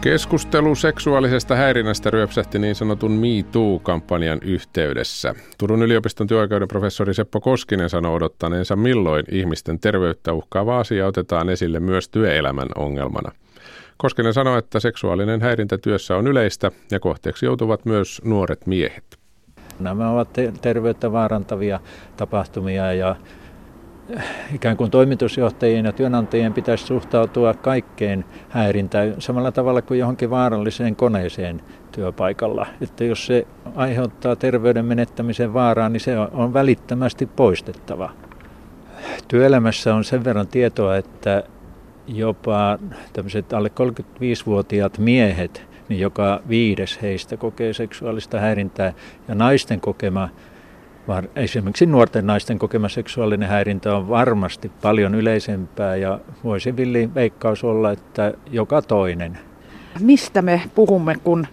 Keskustelu seksuaalisesta häirinnästä ryöpsähti niin sanotun Me Too-kampanjan yhteydessä. Turun yliopiston työoikeuden professori Seppo Koskinen sanoi odottaneensa milloin ihmisten terveyttä uhkaava asia otetaan esille myös työelämän ongelmana. Koskinen sanoi, että seksuaalinen häirintä työssä on yleistä ja kohteeksi joutuvat myös nuoret miehet. Nämä ovat terveyttä vaarantavia tapahtumia ja ikään kuin toimitusjohtajien ja työnantajien pitäisi suhtautua kaikkeen häirintään samalla tavalla kuin johonkin vaaralliseen koneeseen työpaikalla. Että jos se aiheuttaa terveyden menettämisen vaaraa, niin se on välittömästi poistettava. Työelämässä on sen verran tietoa, että jopa tämmöiset alle 35-vuotiaat miehet, niin joka viides heistä kokee seksuaalista häirintää ja naisten kokema vaan esimerkiksi nuorten naisten kokema seksuaalinen häirintä on varmasti paljon yleisempää ja voisi villi veikkaus olla, että joka toinen. Mistä me puhumme, kun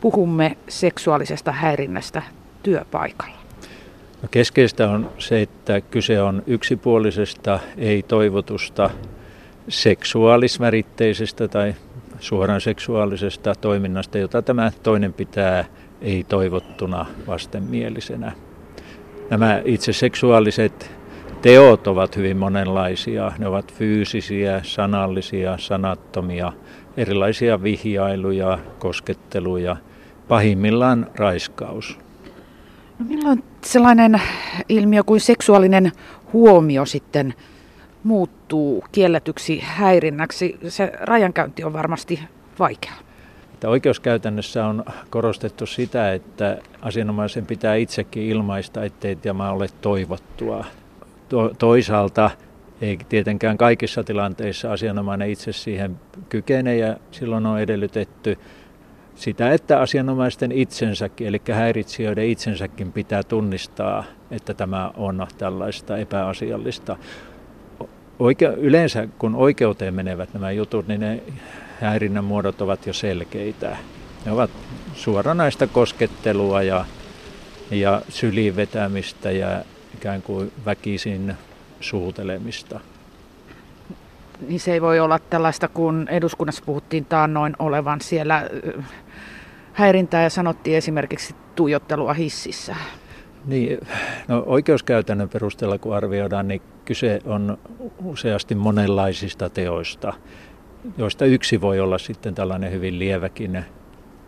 puhumme seksuaalisesta häirinnästä työpaikalla? No keskeistä on se, että kyse on yksipuolisesta, ei-toivotusta seksuaalisväritteisestä tai suoraan seksuaalisesta toiminnasta, jota tämä toinen pitää ei toivottuna vastenmielisenä. Nämä itse seksuaaliset teot ovat hyvin monenlaisia. Ne ovat fyysisiä, sanallisia, sanattomia, erilaisia vihjailuja, kosketteluja, pahimmillaan raiskaus. No milloin sellainen ilmiö kuin seksuaalinen huomio sitten muuttuu kielletyksi häirinnäksi? Se rajankäynti on varmasti vaikea. Että oikeuskäytännössä on korostettu sitä, että asianomaisen pitää itsekin ilmaista, ettei tämä ole toivottua. To- toisaalta ei tietenkään kaikissa tilanteissa asianomainen itse siihen kykene ja silloin on edellytetty sitä, että asianomaisten itsensäkin, eli häiritsijöiden itsensäkin pitää tunnistaa, että tämä on tällaista epäasiallista. Oike- yleensä kun oikeuteen menevät nämä jutut, niin ne häirinnän muodot ovat jo selkeitä. Ne ovat suoranaista koskettelua ja, ja syliin vetämistä ja ikään kuin väkisin suutelemista. Niin se ei voi olla tällaista, kun eduskunnassa puhuttiin taannoin olevan siellä häirintää ja sanottiin esimerkiksi tuijottelua hississä. Niin, no oikeuskäytännön perusteella kun arvioidaan, niin kyse on useasti monenlaisista teoista, joista yksi voi olla sitten tällainen hyvin lieväkin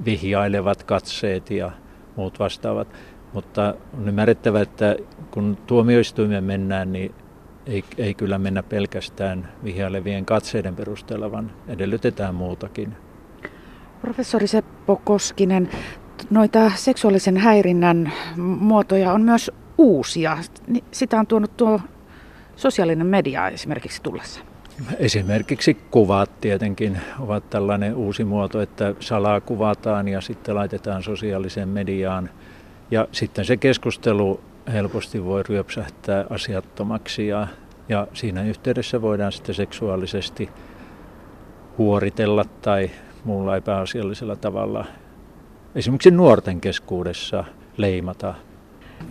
vihjailevat katseet ja muut vastaavat. Mutta on ymmärrettävä, että kun tuomioistuimeen mennään, niin ei, ei kyllä mennä pelkästään vihjailevien katseiden perusteella, vaan edellytetään muutakin. Professori Seppo Koskinen, noita seksuaalisen häirinnän muotoja on myös uusia. Sitä on tuonut tuo sosiaalinen media esimerkiksi tullessa. Esimerkiksi kuvat tietenkin ovat tällainen uusi muoto, että salaa kuvataan ja sitten laitetaan sosiaaliseen mediaan. Ja sitten se keskustelu helposti voi ryöpsähtää asiattomaksi ja, ja siinä yhteydessä voidaan sitten seksuaalisesti huoritella tai muulla epäasiallisella tavalla esimerkiksi nuorten keskuudessa leimata.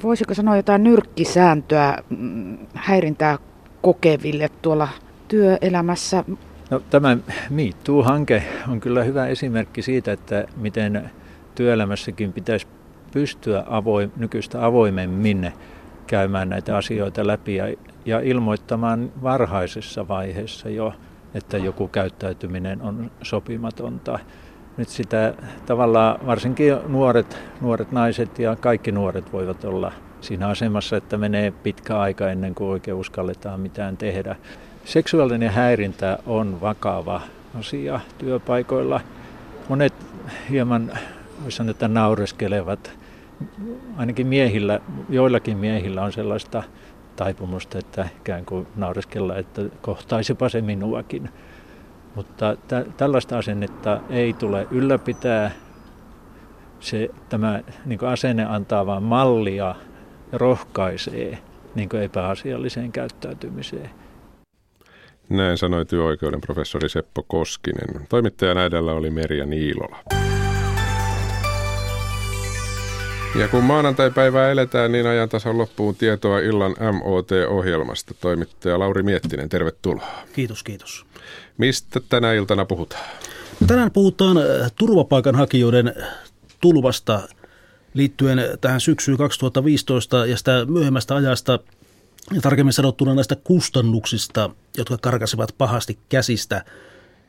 Voisiko sanoa jotain nyrkkisääntöä mm, häirintää kokeville tuolla työelämässä? No, tämä MeToo-hanke on kyllä hyvä esimerkki siitä, että miten työelämässäkin pitäisi pystyä avoim, nykyistä avoimemmin käymään näitä asioita läpi ja, ja ilmoittamaan varhaisessa vaiheessa jo, että joku käyttäytyminen on sopimatonta. Nyt sitä tavallaan varsinkin nuoret, nuoret naiset ja kaikki nuoret voivat olla siinä asemassa, että menee pitkä aika ennen kuin oikein uskalletaan mitään tehdä. Seksuaalinen häirintä on vakava asia työpaikoilla. Monet hieman, voisi sanoa, että naureskelevat. Ainakin miehillä, joillakin miehillä on sellaista taipumusta, että ikään kuin naureskella, että kohtaisipa se minuakin. Mutta tä, tällaista asennetta ei tule ylläpitää. Se, tämä niin asenne antaa vain mallia ja rohkaisee niin epäasialliseen käyttäytymiseen. Näin sanoi työoikeuden professori Seppo Koskinen. Toimittajana edellä oli Merja Niilola. Ja kun maanantai-päivää eletään, niin ajan tasan loppuun tietoa illan MOT-ohjelmasta. Toimittaja Lauri Miettinen, tervetuloa. Kiitos, kiitos. Mistä tänä iltana puhutaan? Tänään puhutaan äh, turvapaikanhakijoiden tulvasta liittyen tähän syksyyn 2015 ja sitä myöhemmästä ajasta ja tarkemmin sanottuna näistä kustannuksista, jotka karkasivat pahasti käsistä,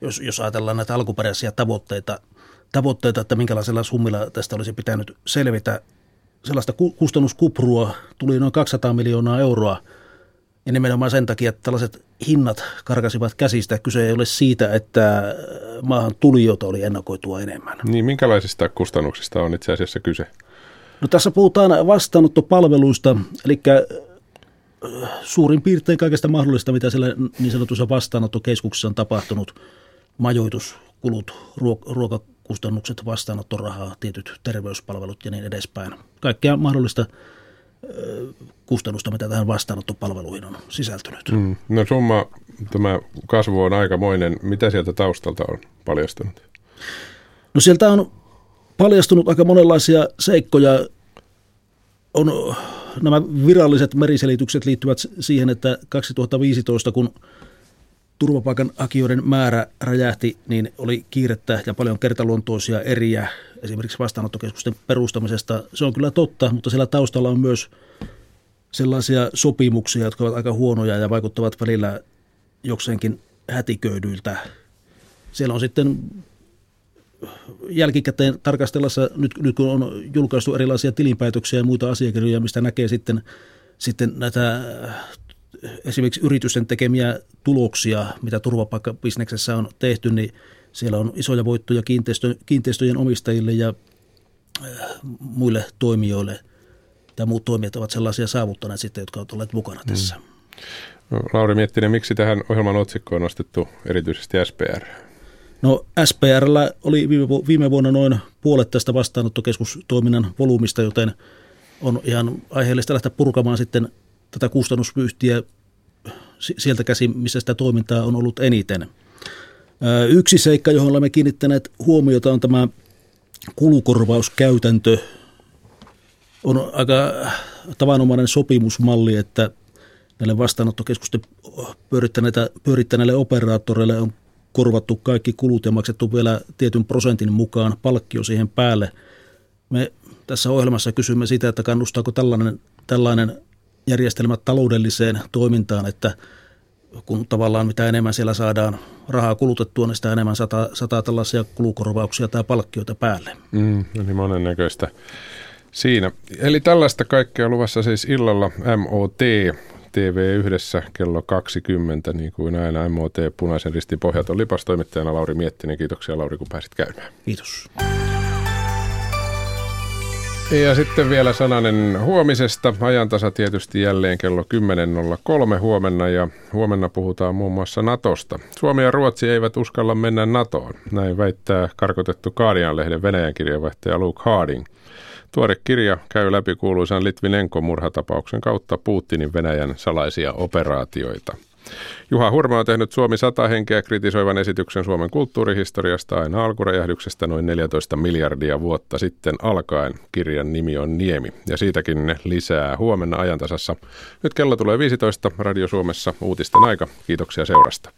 jos, jos ajatellaan näitä alkuperäisiä tavoitteita, tavoitteita, että minkälaisella summilla tästä olisi pitänyt selvitä. Sellaista kustannuskuprua tuli noin 200 miljoonaa euroa, ja nimenomaan sen takia, että tällaiset hinnat karkasivat käsistä. Kyse ei ole siitä, että maahan tulijoita oli ennakoitua enemmän. Niin, minkälaisista kustannuksista on itse asiassa kyse? No tässä puhutaan vastaanottopalveluista, eli suurin piirtein kaikesta mahdollista, mitä siellä niin sanotussa vastaanottokeskuksessa on tapahtunut, majoituskulut, ruokakustannukset, vastaanottorahaa, tietyt terveyspalvelut ja niin edespäin. Kaikkea mahdollista kustannusta, mitä tähän vastaanottopalveluihin on sisältynyt. Mm. No summa, tämä kasvu on aikamoinen. Mitä sieltä taustalta on paljastunut? No sieltä on paljastunut aika monenlaisia seikkoja. On nämä viralliset meriselitykset liittyvät siihen, että 2015, kun turvapaikanhakijoiden määrä räjähti, niin oli kiirettä ja paljon kertaluontoisia eriä esimerkiksi vastaanottokeskusten perustamisesta. Se on kyllä totta, mutta siellä taustalla on myös sellaisia sopimuksia, jotka ovat aika huonoja ja vaikuttavat välillä jokseenkin hätiköidyiltä. Siellä on sitten jälkikäteen tarkastellessa, nyt, nyt kun on julkaistu erilaisia tilinpäätöksiä ja muita asiakirjoja, mistä näkee sitten, sitten näitä esimerkiksi yritysten tekemiä tuloksia, mitä turvapaikkabisneksessä on tehty, niin siellä on isoja voittoja kiinteistö, kiinteistöjen omistajille ja äh, muille toimijoille. Tämä muut toimijat ovat sellaisia saavuttaneet sitten, jotka ovat olleet mukana mm. tässä. No, Lauri Miettinen, miksi tähän ohjelman otsikkoon nostettu erityisesti SPR? No SPRllä oli viime, viime vuonna noin puolet tästä vastaanottokeskustoiminnan volyymista, joten on ihan aiheellista lähteä purkamaan sitten tätä kustannusvyyhtiä sieltä käsin, missä sitä toimintaa on ollut eniten. Yksi seikka, johon olemme kiinnittäneet huomiota, on tämä kulukorvauskäytäntö. On aika tavanomainen sopimusmalli, että näille vastaanottokeskusten pyörittäneille, operaattoreille on korvattu kaikki kulut ja maksettu vielä tietyn prosentin mukaan palkkio siihen päälle. Me tässä ohjelmassa kysymme sitä, että kannustaako tällainen, tällainen järjestelmä taloudelliseen toimintaan, että kun tavallaan mitä enemmän siellä saadaan rahaa kulutettua, niin sitä enemmän sataa, sataa tällaisia kulukorvauksia tai palkkioita päälle. Mm, eli monennäköistä siinä. Eli tällaista kaikkea luvassa siis illalla MOT TV yhdessä kello 20, niin kuin aina MOT Punaisen ristin pohjaton lipastoimittajana Lauri Miettinen. Kiitoksia Lauri, kun pääsit käymään. Kiitos. Ja sitten vielä sananen huomisesta. Ajantasa tietysti jälleen kello 10.03 huomenna ja huomenna puhutaan muun muassa Natosta. Suomi ja Ruotsi eivät uskalla mennä Natoon. Näin väittää karkotettu Guardian-lehden Venäjän kirjavaihtaja Luke Harding. Tuore kirja käy läpi kuuluisan Litvinenko-murhatapauksen kautta Putinin Venäjän salaisia operaatioita. Juha Hurma on tehnyt Suomi 100 henkeä kritisoivan esityksen Suomen kulttuurihistoriasta aina alkuräjähdyksestä noin 14 miljardia vuotta sitten alkaen. Kirjan nimi on Niemi ja siitäkin lisää huomenna ajantasassa. Nyt kello tulee 15 Radio Suomessa uutisten aika. Kiitoksia seurasta.